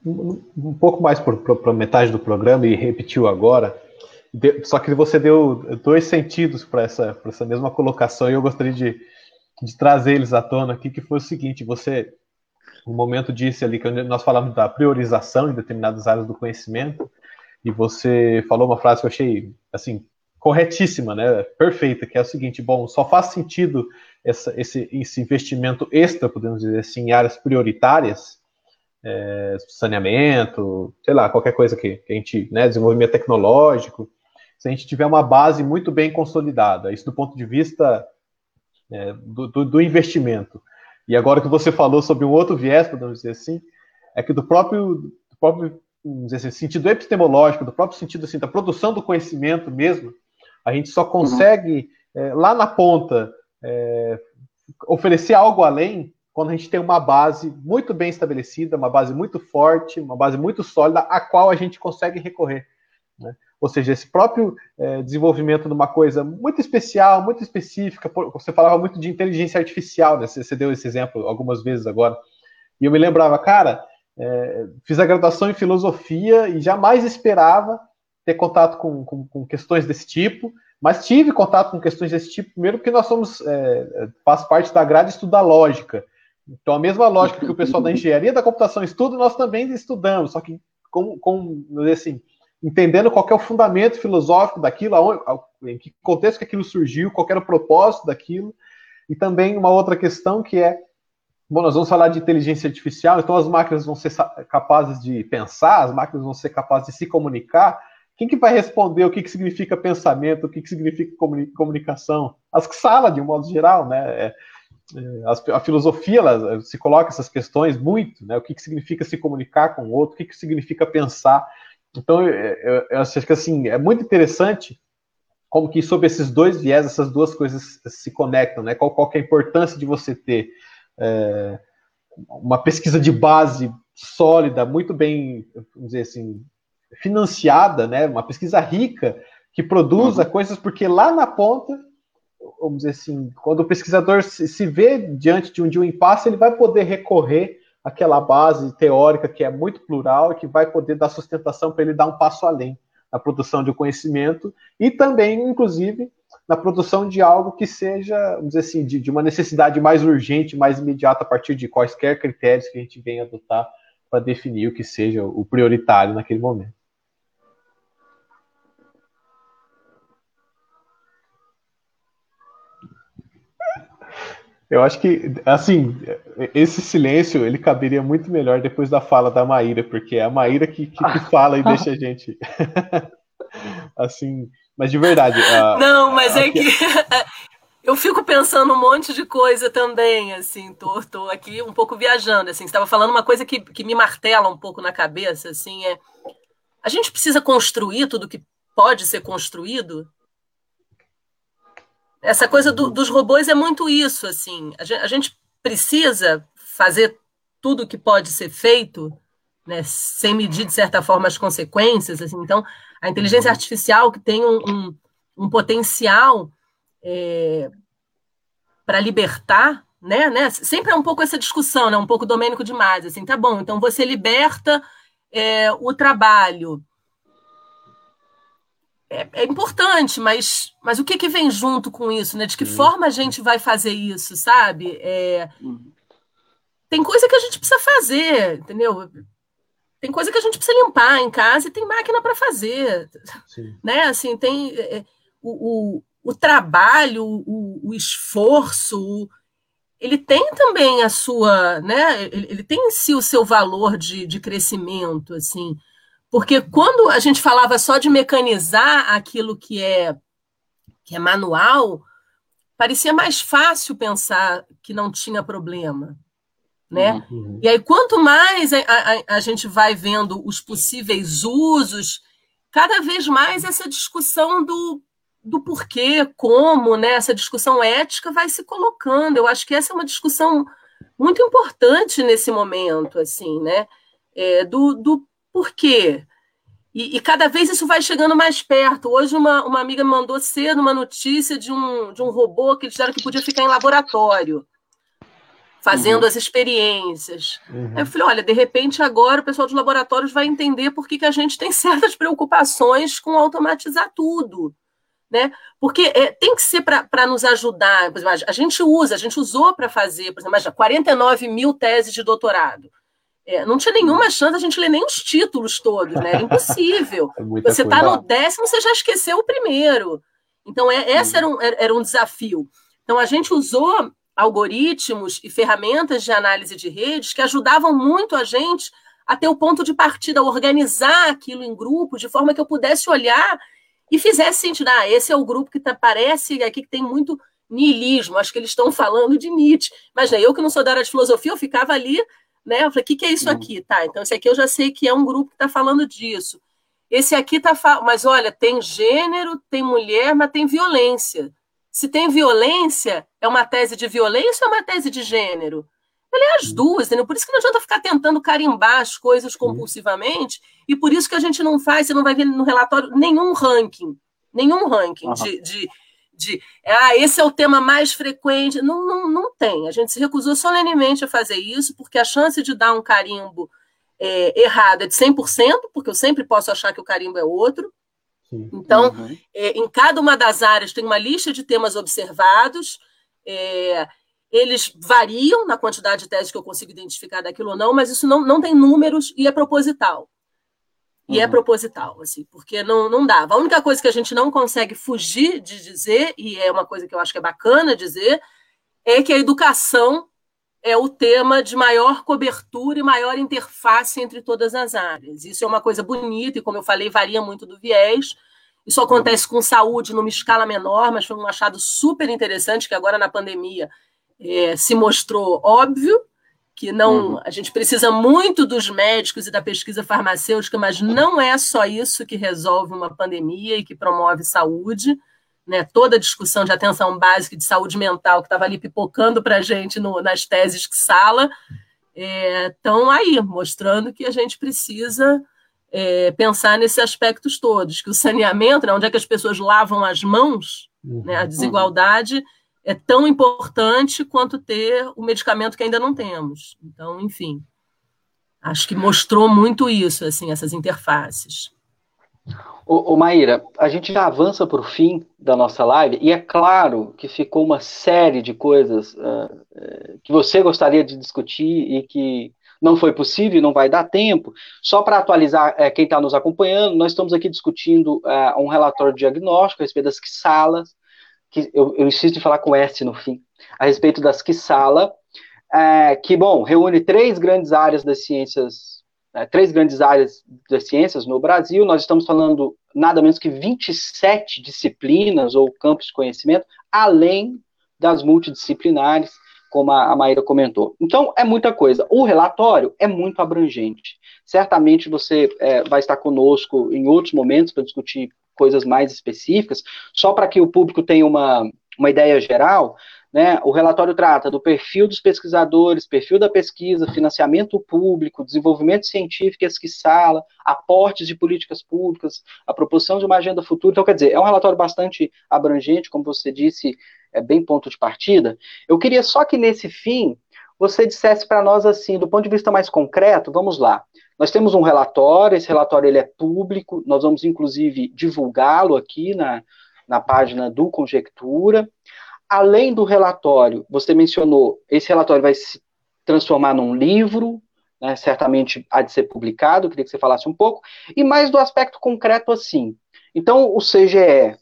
um, um, pouco mais para metade do programa e repetiu agora, só que você deu dois sentidos para essa, essa mesma colocação e eu gostaria de, de trazer eles à tona aqui, que foi o seguinte, você, no momento disse ali, que nós falamos da priorização em determinadas áreas do conhecimento, e você falou uma frase que eu achei, assim, corretíssima, né, perfeita, que é o seguinte, bom, só faz sentido essa, esse, esse investimento extra, podemos dizer assim, em áreas prioritárias, é, saneamento, sei lá, qualquer coisa que, que a gente, né, desenvolvimento tecnológico, se a gente tiver uma base muito bem consolidada, isso do ponto de vista é, do, do, do, investimento. E agora que você falou sobre um outro viés, podemos dizer assim, é que do próprio, do próprio assim, sentido epistemológico, do próprio sentido assim, da produção do conhecimento mesmo, a gente só consegue, uhum. é, lá na ponta, é, oferecer algo além quando a gente tem uma base muito bem estabelecida, uma base muito forte, uma base muito sólida, a qual a gente consegue recorrer. Né? Ou seja, esse próprio é, desenvolvimento de uma coisa muito especial, muito específica, você falava muito de inteligência artificial, né? você, deu esse exemplo algumas vezes agora, e eu me lembrava, cara, é, fiz a graduação em filosofia e jamais esperava ter contato com, com, com questões desse tipo, mas tive contato com questões desse tipo, primeiro porque nós somos, é, faz parte da grade estudar lógica. Então, a mesma lógica que o pessoal da engenharia da computação estuda, nós também estudamos, só que com, com assim, entendendo qual é o fundamento filosófico daquilo, aonde, em que contexto que aquilo surgiu, qual era o propósito daquilo, e também uma outra questão que é, bom, nós vamos falar de inteligência artificial, então as máquinas vão ser capazes de pensar, as máquinas vão ser capazes de se comunicar, quem que vai responder o que, que significa pensamento, o que, que significa comunicação? As sala, de um modo geral, né? É, é, a filosofia ela, se coloca essas questões muito, né? O que, que significa se comunicar com o outro, o que, que significa pensar. Então, eu, eu, eu acho que assim, é muito interessante como que sob esses dois viés, essas duas coisas se conectam, né? Qual, qual é a importância de você ter é, uma pesquisa de base sólida, muito bem, vamos dizer assim, financiada, né, uma pesquisa rica que produza uhum. coisas, porque lá na ponta, vamos dizer assim, quando o pesquisador se, se vê diante de um, de um impasse, ele vai poder recorrer àquela base teórica que é muito plural e que vai poder dar sustentação para ele dar um passo além na produção de conhecimento e também, inclusive, na produção de algo que seja, vamos dizer assim, de, de uma necessidade mais urgente, mais imediata a partir de quaisquer critérios que a gente venha adotar para definir o que seja o prioritário naquele momento. Eu acho que, assim, esse silêncio ele caberia muito melhor depois da fala da Maíra, porque é a Maíra que, que, que fala e deixa a gente. assim, mas de verdade.
A, Não, mas a, é que. Eu fico pensando um monte de coisa também, assim, tô, tô aqui um pouco viajando, assim, estava falando uma coisa que, que me martela um pouco na cabeça, assim, é a gente precisa construir tudo que pode ser construído, essa coisa do, dos robôs é muito isso, assim. A gente, a gente precisa fazer tudo que pode ser feito, né, sem medir, de certa forma, as consequências. Assim. Então, a inteligência uhum. artificial que tem um, um, um potencial é, para libertar, né, né? Sempre é um pouco essa discussão, né? Um pouco domênico demais. Assim, tá bom, então você liberta é, o trabalho é, é, importante, mas, mas o que, que vem junto com isso, né? De que forma a gente vai fazer isso, sabe? É, tem coisa que a gente precisa fazer, entendeu? Tem coisa que a gente precisa limpar em casa e tem máquina para fazer, Sim. né? Assim, tem é, é, o, o, o trabalho, o, o esforço, ele tem também a sua, né? Ele, ele tem em si o seu valor de, de crescimento, assim. Porque quando a gente falava só de mecanizar aquilo que é, que é manual, parecia mais fácil pensar que não tinha problema. Né? Uhum. E aí, quanto mais a, a, a, gente vai vendo os possíveis usos, cada vez mais essa discussão do, do porquê, como, né? essa discussão ética vai se colocando. Eu acho que essa é uma discussão muito importante nesse momento, assim, né? É, do, do por quê? E, e, cada vez isso vai chegando mais perto. Hoje, uma, uma amiga me mandou cedo uma notícia de um, de um robô que eles disseram que podia ficar em laboratório, fazendo uhum. as experiências. Uhum. Aí eu falei: olha, de repente agora o pessoal dos laboratórios vai entender por que, que a gente tem certas preocupações com automatizar tudo. Né? Porque é, tem que ser para nos ajudar. Por exemplo, a gente usa, a gente usou para fazer, por exemplo, 49 mil teses de doutorado. É, não tinha nenhuma chance a gente ler nem os títulos todos, né? Era impossível. É você está no décimo, você já esqueceu o primeiro. Então, é, esse era um, era um desafio. Então, a gente usou algoritmos e ferramentas de análise de redes que ajudavam muito a gente a ter o ponto de partida, organizar aquilo em grupos, de forma que eu pudesse olhar e fizesse sentido. Ah, esse é o grupo que tá, parece aqui que tem muito niilismo, acho que eles estão falando de Nietzsche. Mas eu que não sou da área de filosofia, eu ficava ali né? Eu falei, o que, que é isso aqui? Tá, então esse aqui eu já sei que é um grupo que está falando disso. Esse aqui está falando, mas olha, tem gênero, tem mulher, mas tem violência. Se tem violência, é uma tese de violência ou é uma tese de gênero? Ele é as duas, entendeu? Por isso que não adianta ficar tentando carimbar as coisas uhum. compulsivamente, e por isso que a gente não faz, você não vai ver no relatório nenhum ranking, nenhum ranking uhum. de, de, de ah, esse é o tema mais frequente. Não, não, não tem. A gente se recusou solenemente a fazer isso, porque a chance de dar um carimbo é, errado é de 100%, porque eu sempre posso achar que o carimbo é outro. Então, uhum. é, em cada uma das áreas tem uma lista de temas observados. É, eles variam na quantidade de teses que eu consigo identificar daquilo ou não, mas isso não, não tem números e é proposital. E é uhum. é proposital, assim, porque não, não dava. A única coisa que a gente não consegue fugir de dizer, e é uma coisa que eu acho que é bacana dizer, é que a educação é o tema de maior cobertura e maior interface entre todas as áreas. Isso é uma coisa bonita e, como eu falei, varia muito do viés. Isso acontece com saúde numa escala menor, mas foi um achado super interessante que agora na pandemia é, se mostrou óbvio que não uhum. a gente precisa muito dos médicos e da pesquisa farmacêutica, mas não é só isso que resolve uma pandemia e que promove saúde né, toda a discussão de atenção básica e de saúde mental que estava ali pipocando para a gente no, nas teses que sala, estão é, aí, mostrando que a gente precisa é, pensar nesses aspectos todos, que o saneamento, né, onde é que as pessoas lavam as mãos, uhum. né, a desigualdade é tão importante quanto ter o medicamento que ainda não temos. Então, enfim, acho que mostrou muito isso, assim, essas interfaces.
Ô, Maíra, a gente já avança para o fim da nossa live, e é claro que ficou uma série de coisas uh, que você gostaria de discutir e que não foi possível não vai dar tempo. Só para atualizar uh, quem está nos acompanhando, nós estamos aqui discutindo uh, um relatório diagnóstico a respeito das quisalas, que eu, eu insisto em falar com S no fim, a respeito das quisala, que, bom, reúne três grandes áreas das ciências né, três grandes áreas das ciências no Brasil. Nós estamos falando nada menos que 27 disciplinas ou campos de conhecimento, além das multidisciplinares, como a, Maíra comentou. Então, é muita coisa. O relatório é muito abrangente. Certamente você é, vai estar conosco em outros momentos para discutir coisas mais específicas, só para que o público tenha uma, uma ideia geral. Né? O relatório trata do perfil dos pesquisadores, perfil da pesquisa, financiamento público, desenvolvimento científico, esquiçala, aportes de políticas públicas, a proposição de uma agenda futura. Então, quer dizer, é um relatório bastante abrangente, como você disse, é bem ponto de partida. Eu queria só que nesse fim você dissesse para nós assim, do ponto de vista mais concreto, vamos lá. Nós temos um relatório, esse relatório ele é público, nós vamos inclusive divulgá-lo aqui na, na página do Conjectura além do relatório, você mencionou, esse relatório vai se transformar num livro, né, certamente há de ser publicado, queria que você falasse um pouco, e mais do aspecto concreto assim. Então, o CGE,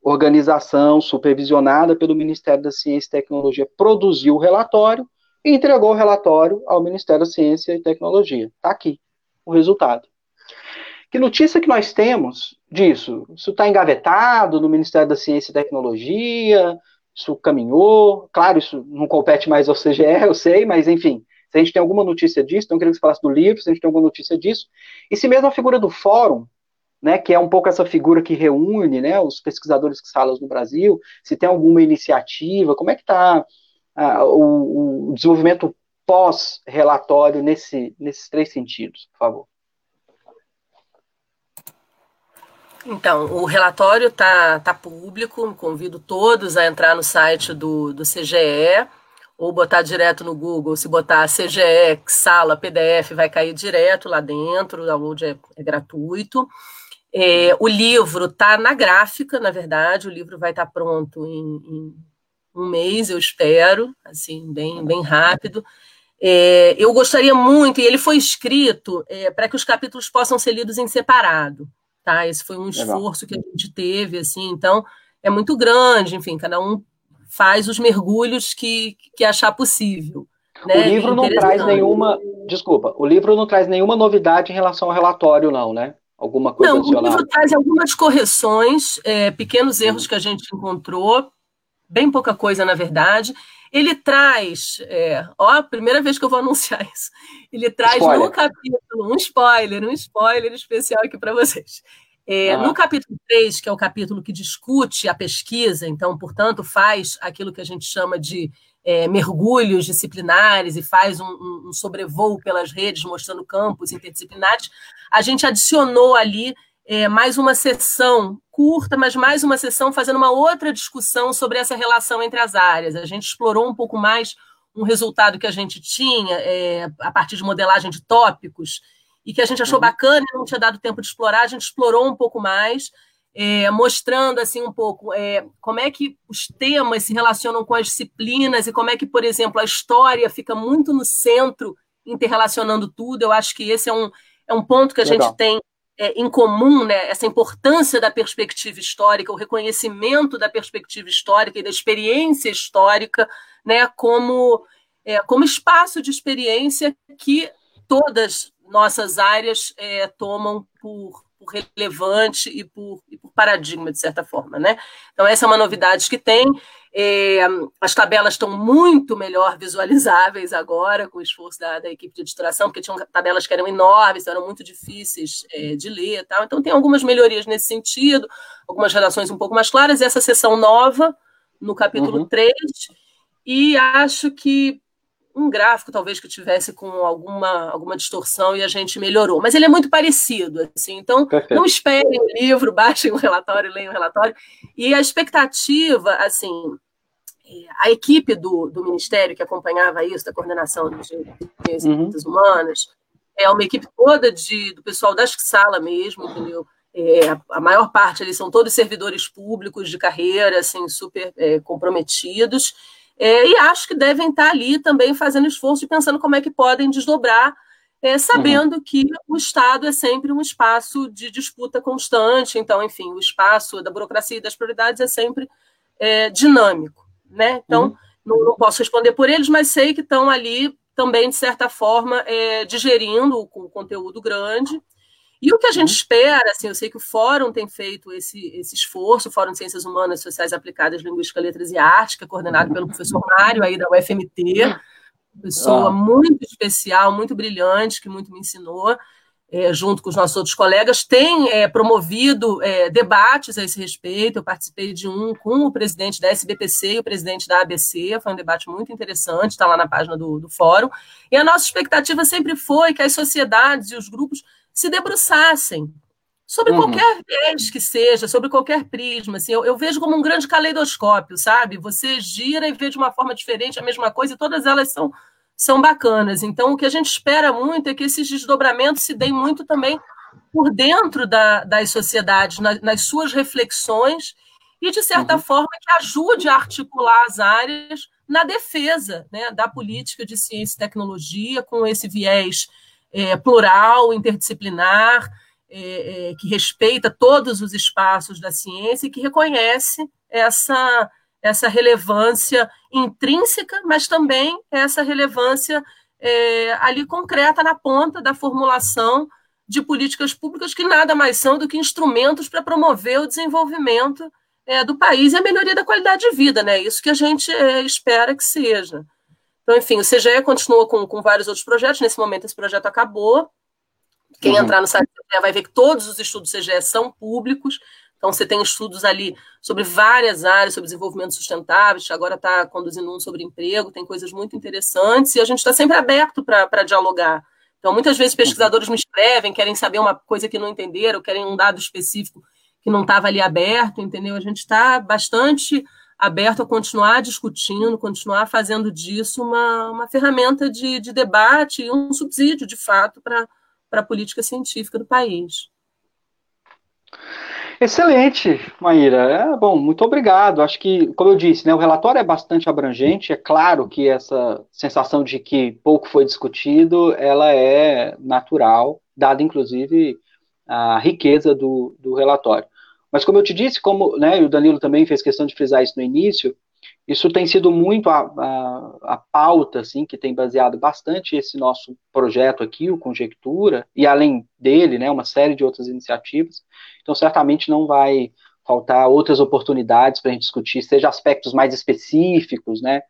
organização supervisionada pelo Ministério da Ciência e Tecnologia, produziu o relatório e entregou o relatório ao Ministério da Ciência e Tecnologia. Está aqui o resultado. Que notícia que nós temos disso? Isso está engavetado no Ministério da Ciência e Tecnologia? isso caminhou. Claro, isso não compete mais ao CGE, eu sei, mas enfim, se a gente tem alguma notícia disso, então eu queria que você falasse do livro, se a gente tem alguma notícia disso. E se mesmo a figura do fórum, né, que é um pouco essa figura que reúne né, os pesquisadores que salas no Brasil, se tem alguma iniciativa, como é que está uh, o, o, desenvolvimento pós-relatório nesse, nesses três sentidos, por favor.
Então, o relatório está tá público, convido todos a entrar no site do, do CGE ou botar direto no Google. Se botar CGE, sala, PDF, vai cair direto lá dentro, o download é, é gratuito. É, o livro está na gráfica, na verdade, o livro vai estar tá pronto em, em, um mês, eu espero, assim, bem, bem rápido. É, eu gostaria muito, e ele foi escrito é, para que os capítulos possam ser lidos em separado tá? Esse foi um esforço Legal. que a gente teve, assim, então é muito grande, enfim, cada um faz os mergulhos que, que achar possível.
Né? O livro não traz nenhuma, desculpa, o livro não traz nenhuma novidade em relação ao relatório, não, né? Alguma coisa
não,
adicional?
o livro traz algumas correções, é, pequenos erros hum. que a gente encontrou, bem pouca coisa, na verdade. Ele traz, é, ó, primeira vez que eu vou anunciar isso. Ele traz spoiler. no capítulo, um spoiler, um spoiler especial aqui para vocês. É, No capítulo 3, que é o capítulo que discute a pesquisa, então, portanto, faz aquilo que a gente chama de é, mergulhos disciplinares e faz um, um sobrevoo pelas redes mostrando campos interdisciplinares, a gente adicionou ali é, mais uma sessão curta, mas mais uma sessão fazendo uma outra discussão sobre essa relação entre as áreas. A gente explorou um pouco mais um resultado que a gente tinha é, a partir de modelagem de tópicos e que a gente achou uhum. bacana e não tinha dado tempo de explorar, a gente explorou um pouco mais. é, mostrando assim um pouco é, como é que os temas se relacionam com as disciplinas e como é que, por exemplo, a história fica muito no centro, interrelacionando tudo. Eu acho que esse é um, é um ponto que a Legal. gente tem é, em comum, né, essa importância da perspectiva histórica, o reconhecimento da perspectiva histórica e da experiência histórica, né, como, é, como espaço de experiência que todas nossas áreas é, tomam por, por, relevante e por, e por paradigma, de certa forma. Né? Então, essa é uma novidade que tem. É, as tabelas estão muito melhor visualizáveis agora, com o esforço da, da, equipe de editoração, porque tinham tabelas que eram enormes, eram muito difíceis é, de ler. Tal. Então, tem algumas melhorias nesse sentido, algumas redações um pouco mais claras. Essa sessão nova, no capítulo uhum. 3, e acho que um gráfico talvez que tivesse com alguma, alguma distorção e a gente melhorou. Mas ele é muito parecido, assim. Então, Perfeito. não esperem o livro, baixem o relatório, leiam o relatório. E a expectativa, assim, a equipe do, do Ministério que acompanhava isso, da coordenação de ciências uhum. humanas, é uma equipe toda de, do pessoal da sala mesmo, entendeu? É, a maior parte ali são todos servidores públicos de carreira, assim, super é, comprometidos, é, e acho que devem estar ali também fazendo esforço e pensando como é que podem desdobrar, é, sabendo uhum. que o Estado é sempre um espaço de disputa constante, então, enfim, o espaço da burocracia e das prioridades é sempre é, dinâmico né? Então, uhum. não, não, posso responder por eles, mas sei que estão ali também, de certa forma, é, digerindo o, conteúdo grande. E o que a gente uhum. espera, assim, eu sei que o Fórum tem feito esse, esse esforço, o Fórum de Ciências Humanas, Sociais Aplicadas, Linguística, Letras e Arte, que é coordenado pelo professor Mário, aí da UFMT, pessoa ah. muito especial, muito brilhante, que muito me ensinou é, junto com os nossos outros colegas, tem é, promovido é, debates a esse respeito. Eu participei de um com o presidente da SBPC e o presidente da ABC, foi um debate muito interessante, está lá na página do, do fórum. E a nossa expectativa sempre foi que as sociedades e os grupos se debruçassem sobre uhum. qualquer viés que seja, sobre qualquer prisma. Assim, eu, eu, vejo como um grande caleidoscópio, sabe? Você gira e vê de uma forma diferente a mesma coisa e todas elas são são bacanas. Então, o que a gente espera muito é que esses desdobramentos se deem muito também por dentro da, das sociedades, na, nas suas reflexões, e, de certa uhum. forma, que ajude a articular as áreas na defesa né, da política de ciência e tecnologia, com esse viés é, plural, interdisciplinar, é, é, que respeita todos os espaços da ciência e que reconhece essa essa relevância intrínseca, mas também essa relevância é, ali concreta na ponta da formulação de políticas públicas que nada mais são do que instrumentos para promover o desenvolvimento é, do país e a melhoria da qualidade de vida, né? Isso que a gente é, espera que seja. Então, enfim, o CGE continua com, com vários outros projetos. Nesse momento, esse projeto acabou. Quem uhum. entrar no site vai ver que todos os estudos do CGE são públicos. Então, você tem estudos ali sobre várias áreas, sobre desenvolvimento sustentável, agora está conduzindo um sobre emprego, tem coisas muito interessantes, e a gente está sempre aberto para dialogar. Então, muitas vezes pesquisadores me escrevem, querem saber uma coisa que não entenderam, querem um dado específico que não estava ali aberto, entendeu? A gente está bastante aberto a continuar discutindo, continuar fazendo disso uma, uma ferramenta de, de debate e um subsídio, de fato, para a política científica do país.
Excelente, Maíra. É, bom, muito obrigado. Acho que, como eu disse, né, o relatório é bastante abrangente. É claro que essa sensação de que pouco foi discutido, ela é natural, dada inclusive a riqueza do, do relatório. Mas como eu te disse, como né, o Danilo também fez questão de frisar isso no início, isso tem sido muito a, a, a, pauta, assim, que tem baseado bastante esse nosso projeto aqui, o Conjectura, e além dele, né, uma série de outras iniciativas. Então, certamente não vai faltar outras oportunidades para a gente discutir, seja aspectos mais específicos, né?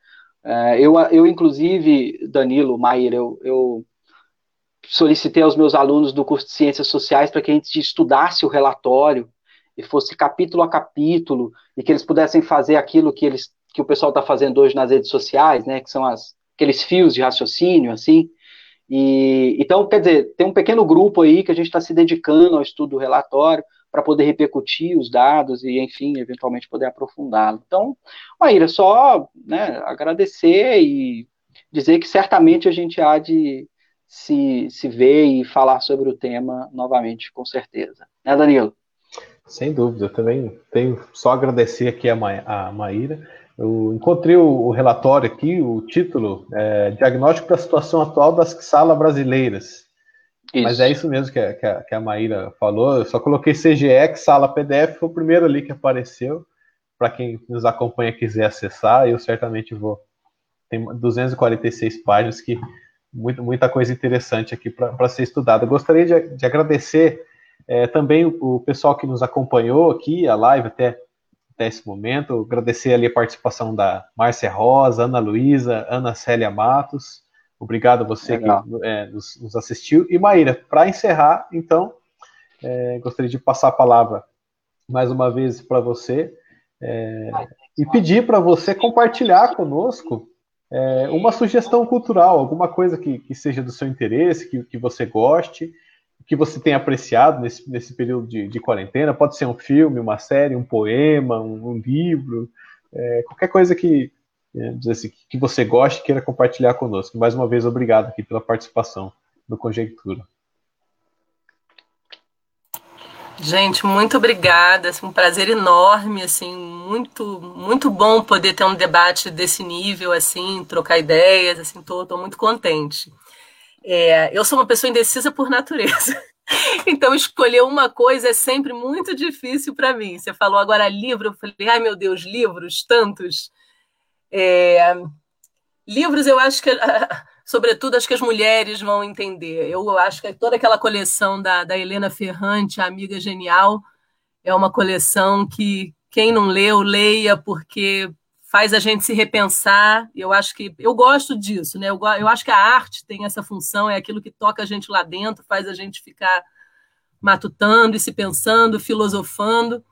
É, eu, eu inclusive, Danilo, Maier, eu, eu solicitei aos meus alunos do curso de Ciências Sociais para que a gente estudasse o relatório e fosse capítulo a capítulo, e que eles pudessem fazer aquilo que eles que o pessoal está fazendo hoje nas redes sociais, né, que são as, aqueles fios de raciocínio, assim. E, então, quer dizer, tem um pequeno grupo aí que a gente está se dedicando ao estudo do relatório para poder repercutir os dados e, enfim, eventualmente poder aprofundá-lo. Então, Maíra, só né, agradecer e dizer que certamente a gente há de se, se ver e falar sobre o tema novamente, com certeza. Né, Danilo?
Sem dúvida, eu também tenho só agradecer aqui a, Ma a Maíra. Eu encontrei o, relatório aqui, o título, é, Diagnóstico da Situação Atual das Salas Brasileiras. Isso. Mas é isso mesmo que a, que, a, que a Maíra falou. Eu só coloquei CGE, sala PDF, foi o primeiro ali que apareceu. Para quem nos acompanha quiser acessar, eu certamente vou. Tem 246 páginas que muito, muita coisa interessante aqui para ser estudada. Eu gostaria de, de agradecer é, também o, o, pessoal que nos acompanhou aqui, a live até, até esse momento. Agradecer ali a participação da Márcia Rosa, Ana Luísa, Ana Célia Matos. Obrigado a você Legal. que é, nos, nos, assistiu. E Maíra, para encerrar, então, é, gostaria de passar a palavra mais uma vez para você é, e pedir para você compartilhar conosco é, uma sugestão cultural, alguma coisa que, que seja do seu interesse, que, que você goste, que você tenha apreciado nesse, nesse período de, de quarentena. Pode ser um filme, uma série, um poema, um, um livro, é, qualquer coisa que, é, assim, que você goste e queira compartilhar conosco. Mais uma vez, obrigado aqui pela participação no Conjectura.
Gente, muito obrigada, assim, um prazer enorme, assim, muito, muito bom poder ter um debate desse nível, assim, trocar ideias, assim, tô muito contente. É, eu sou uma pessoa indecisa por natureza, então escolher uma coisa é sempre muito difícil para mim. Você falou agora livro, eu falei, ai meu Deus, livros, tantos. É, livros, eu acho que sobretudo acho que as mulheres vão entender. Eu acho que toda aquela coleção da, da Helena Ferrante, a Amiga Genial, é uma coleção que quem não leu, leia, porque faz a gente se repensar. Eu acho que eu gosto disso, né? Eu, eu acho que a arte tem essa função, é aquilo que toca a gente lá dentro, faz a gente ficar matutando e se pensando, filosofando.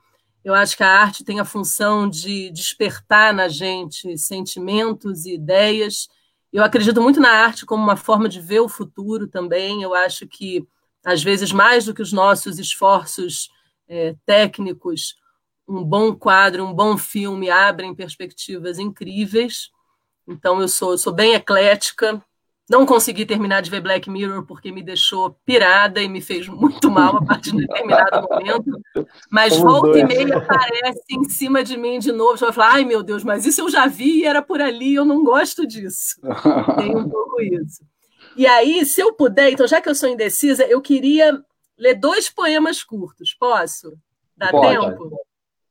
Eu acho que a arte tem a função de despertar na gente sentimentos e ideias eu acredito muito na arte como uma forma de ver o futuro também. Eu acho que, às vezes, mais do que os nossos esforços é, técnicos, um bom quadro, um bom filme abrem perspectivas incríveis. Então, eu sou, eu sou bem eclética, não consegui terminar de ver Black Mirror porque me deixou pirada e me fez muito mal a partir de determinado momento. Mas volta e meia aparece em cima de mim de novo. Eu falo, ai meu Deus, mas isso eu já vi e era por ali, eu não gosto disso. Tem um pouco isso. E aí, se eu puder, então, já que eu sou indecisa, eu queria ler dois poemas curtos. Posso? Dá Pode. tempo?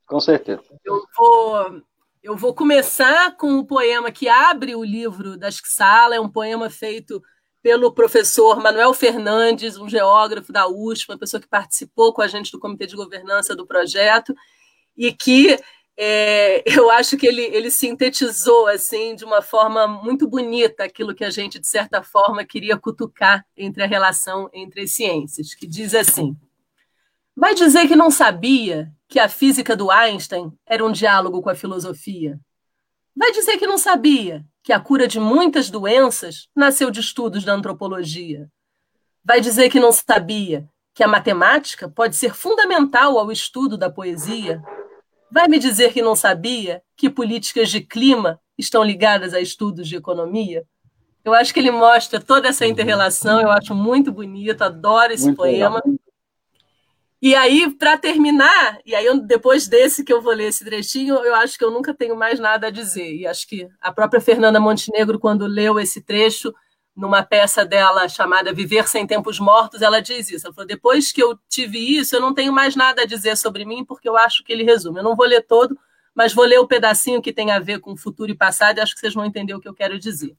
Com certeza.
Eu vou eu vou começar com o um poema que abre o livro da Sala, é um poema feito pelo professor Manuel Fernandes, um geógrafo da USP, uma pessoa que participou com a gente do comitê de governança do projeto, e que é, eu acho que ele, ele sintetizou assim de uma forma muito bonita aquilo que a gente, de certa forma, queria cutucar entre a relação entre as ciências, que diz assim: Vai dizer que não sabia que a física do Einstein era um diálogo com a filosofia? Vai dizer que não sabia que a cura de muitas doenças nasceu de estudos da antropologia? Vai dizer que não sabia que a matemática pode ser fundamental ao estudo da poesia? Vai me dizer que não sabia que políticas de clima estão ligadas a estudos de economia? Eu acho que ele mostra toda essa interrelação, eu acho muito bonito, adoro esse muito poema. Legal. E aí, para terminar, e aí eu, depois desse que eu vou ler esse trechinho, eu acho que eu nunca tenho mais nada a dizer. E acho que a própria Fernanda Montenegro, quando leu esse trecho, numa peça dela chamada Viver Sem Tempos Mortos, ela diz isso. Ela falou: depois que eu tive isso, eu não tenho mais nada a dizer sobre mim, porque eu acho que ele resume. Eu não vou ler todo, mas vou ler o pedacinho que tem a ver com futuro e passado, e acho que vocês vão entender o que eu quero dizer.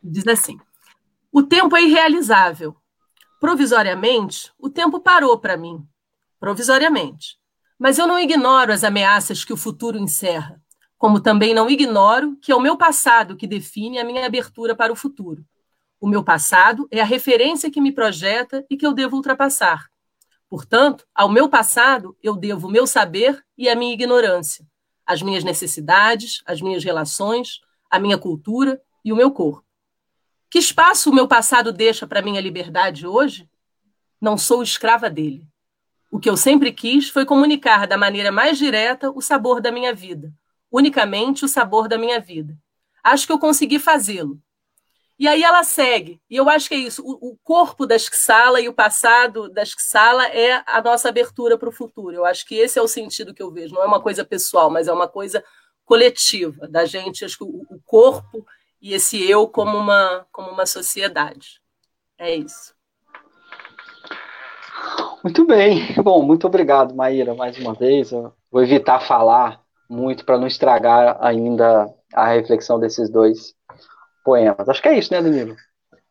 Diz assim: O tempo é irrealizável Provisoriamente, o tempo parou para mim. Provisoriamente. Mas eu não ignoro as ameaças que o futuro encerra, como também não ignoro que é o meu passado que define a minha abertura para o futuro. O meu passado é a referência que me projeta e que eu devo ultrapassar. Portanto, ao meu passado eu devo o meu saber e a minha ignorância, as minhas necessidades, as minhas relações, a minha cultura e o meu corpo. Que espaço o meu passado deixa para minha liberdade hoje? Não sou escrava dele. O que eu sempre quis foi comunicar da maneira mais direta o sabor da minha vida, unicamente o sabor da minha vida. Acho que eu consegui fazê-lo. E aí ela segue. E eu acho que é isso. O, o corpo da Sala e o passado da Sala é a nossa abertura para o futuro. Eu acho que esse é o sentido que eu vejo. Não é uma coisa pessoal, mas é uma coisa coletiva da gente. Acho que o, o corpo e esse eu como uma, como uma sociedade. É isso.
Muito bem. Bom, muito obrigado, Maíra, mais uma vez. Eu vou evitar falar muito para não estragar ainda a reflexão desses dois poemas. Acho que é isso, né, Danilo?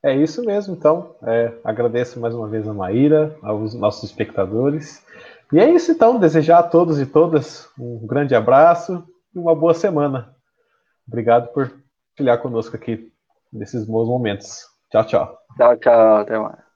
É isso mesmo, então. É, agradeço mais uma vez a Maíra, aos nossos espectadores. E é isso, então. Desejar a todos e todas um grande abraço e uma boa semana. Obrigado por compartilhar conosco aqui nesses bons momentos. Tchau, tchau.
Tchau, tchau. Até mais.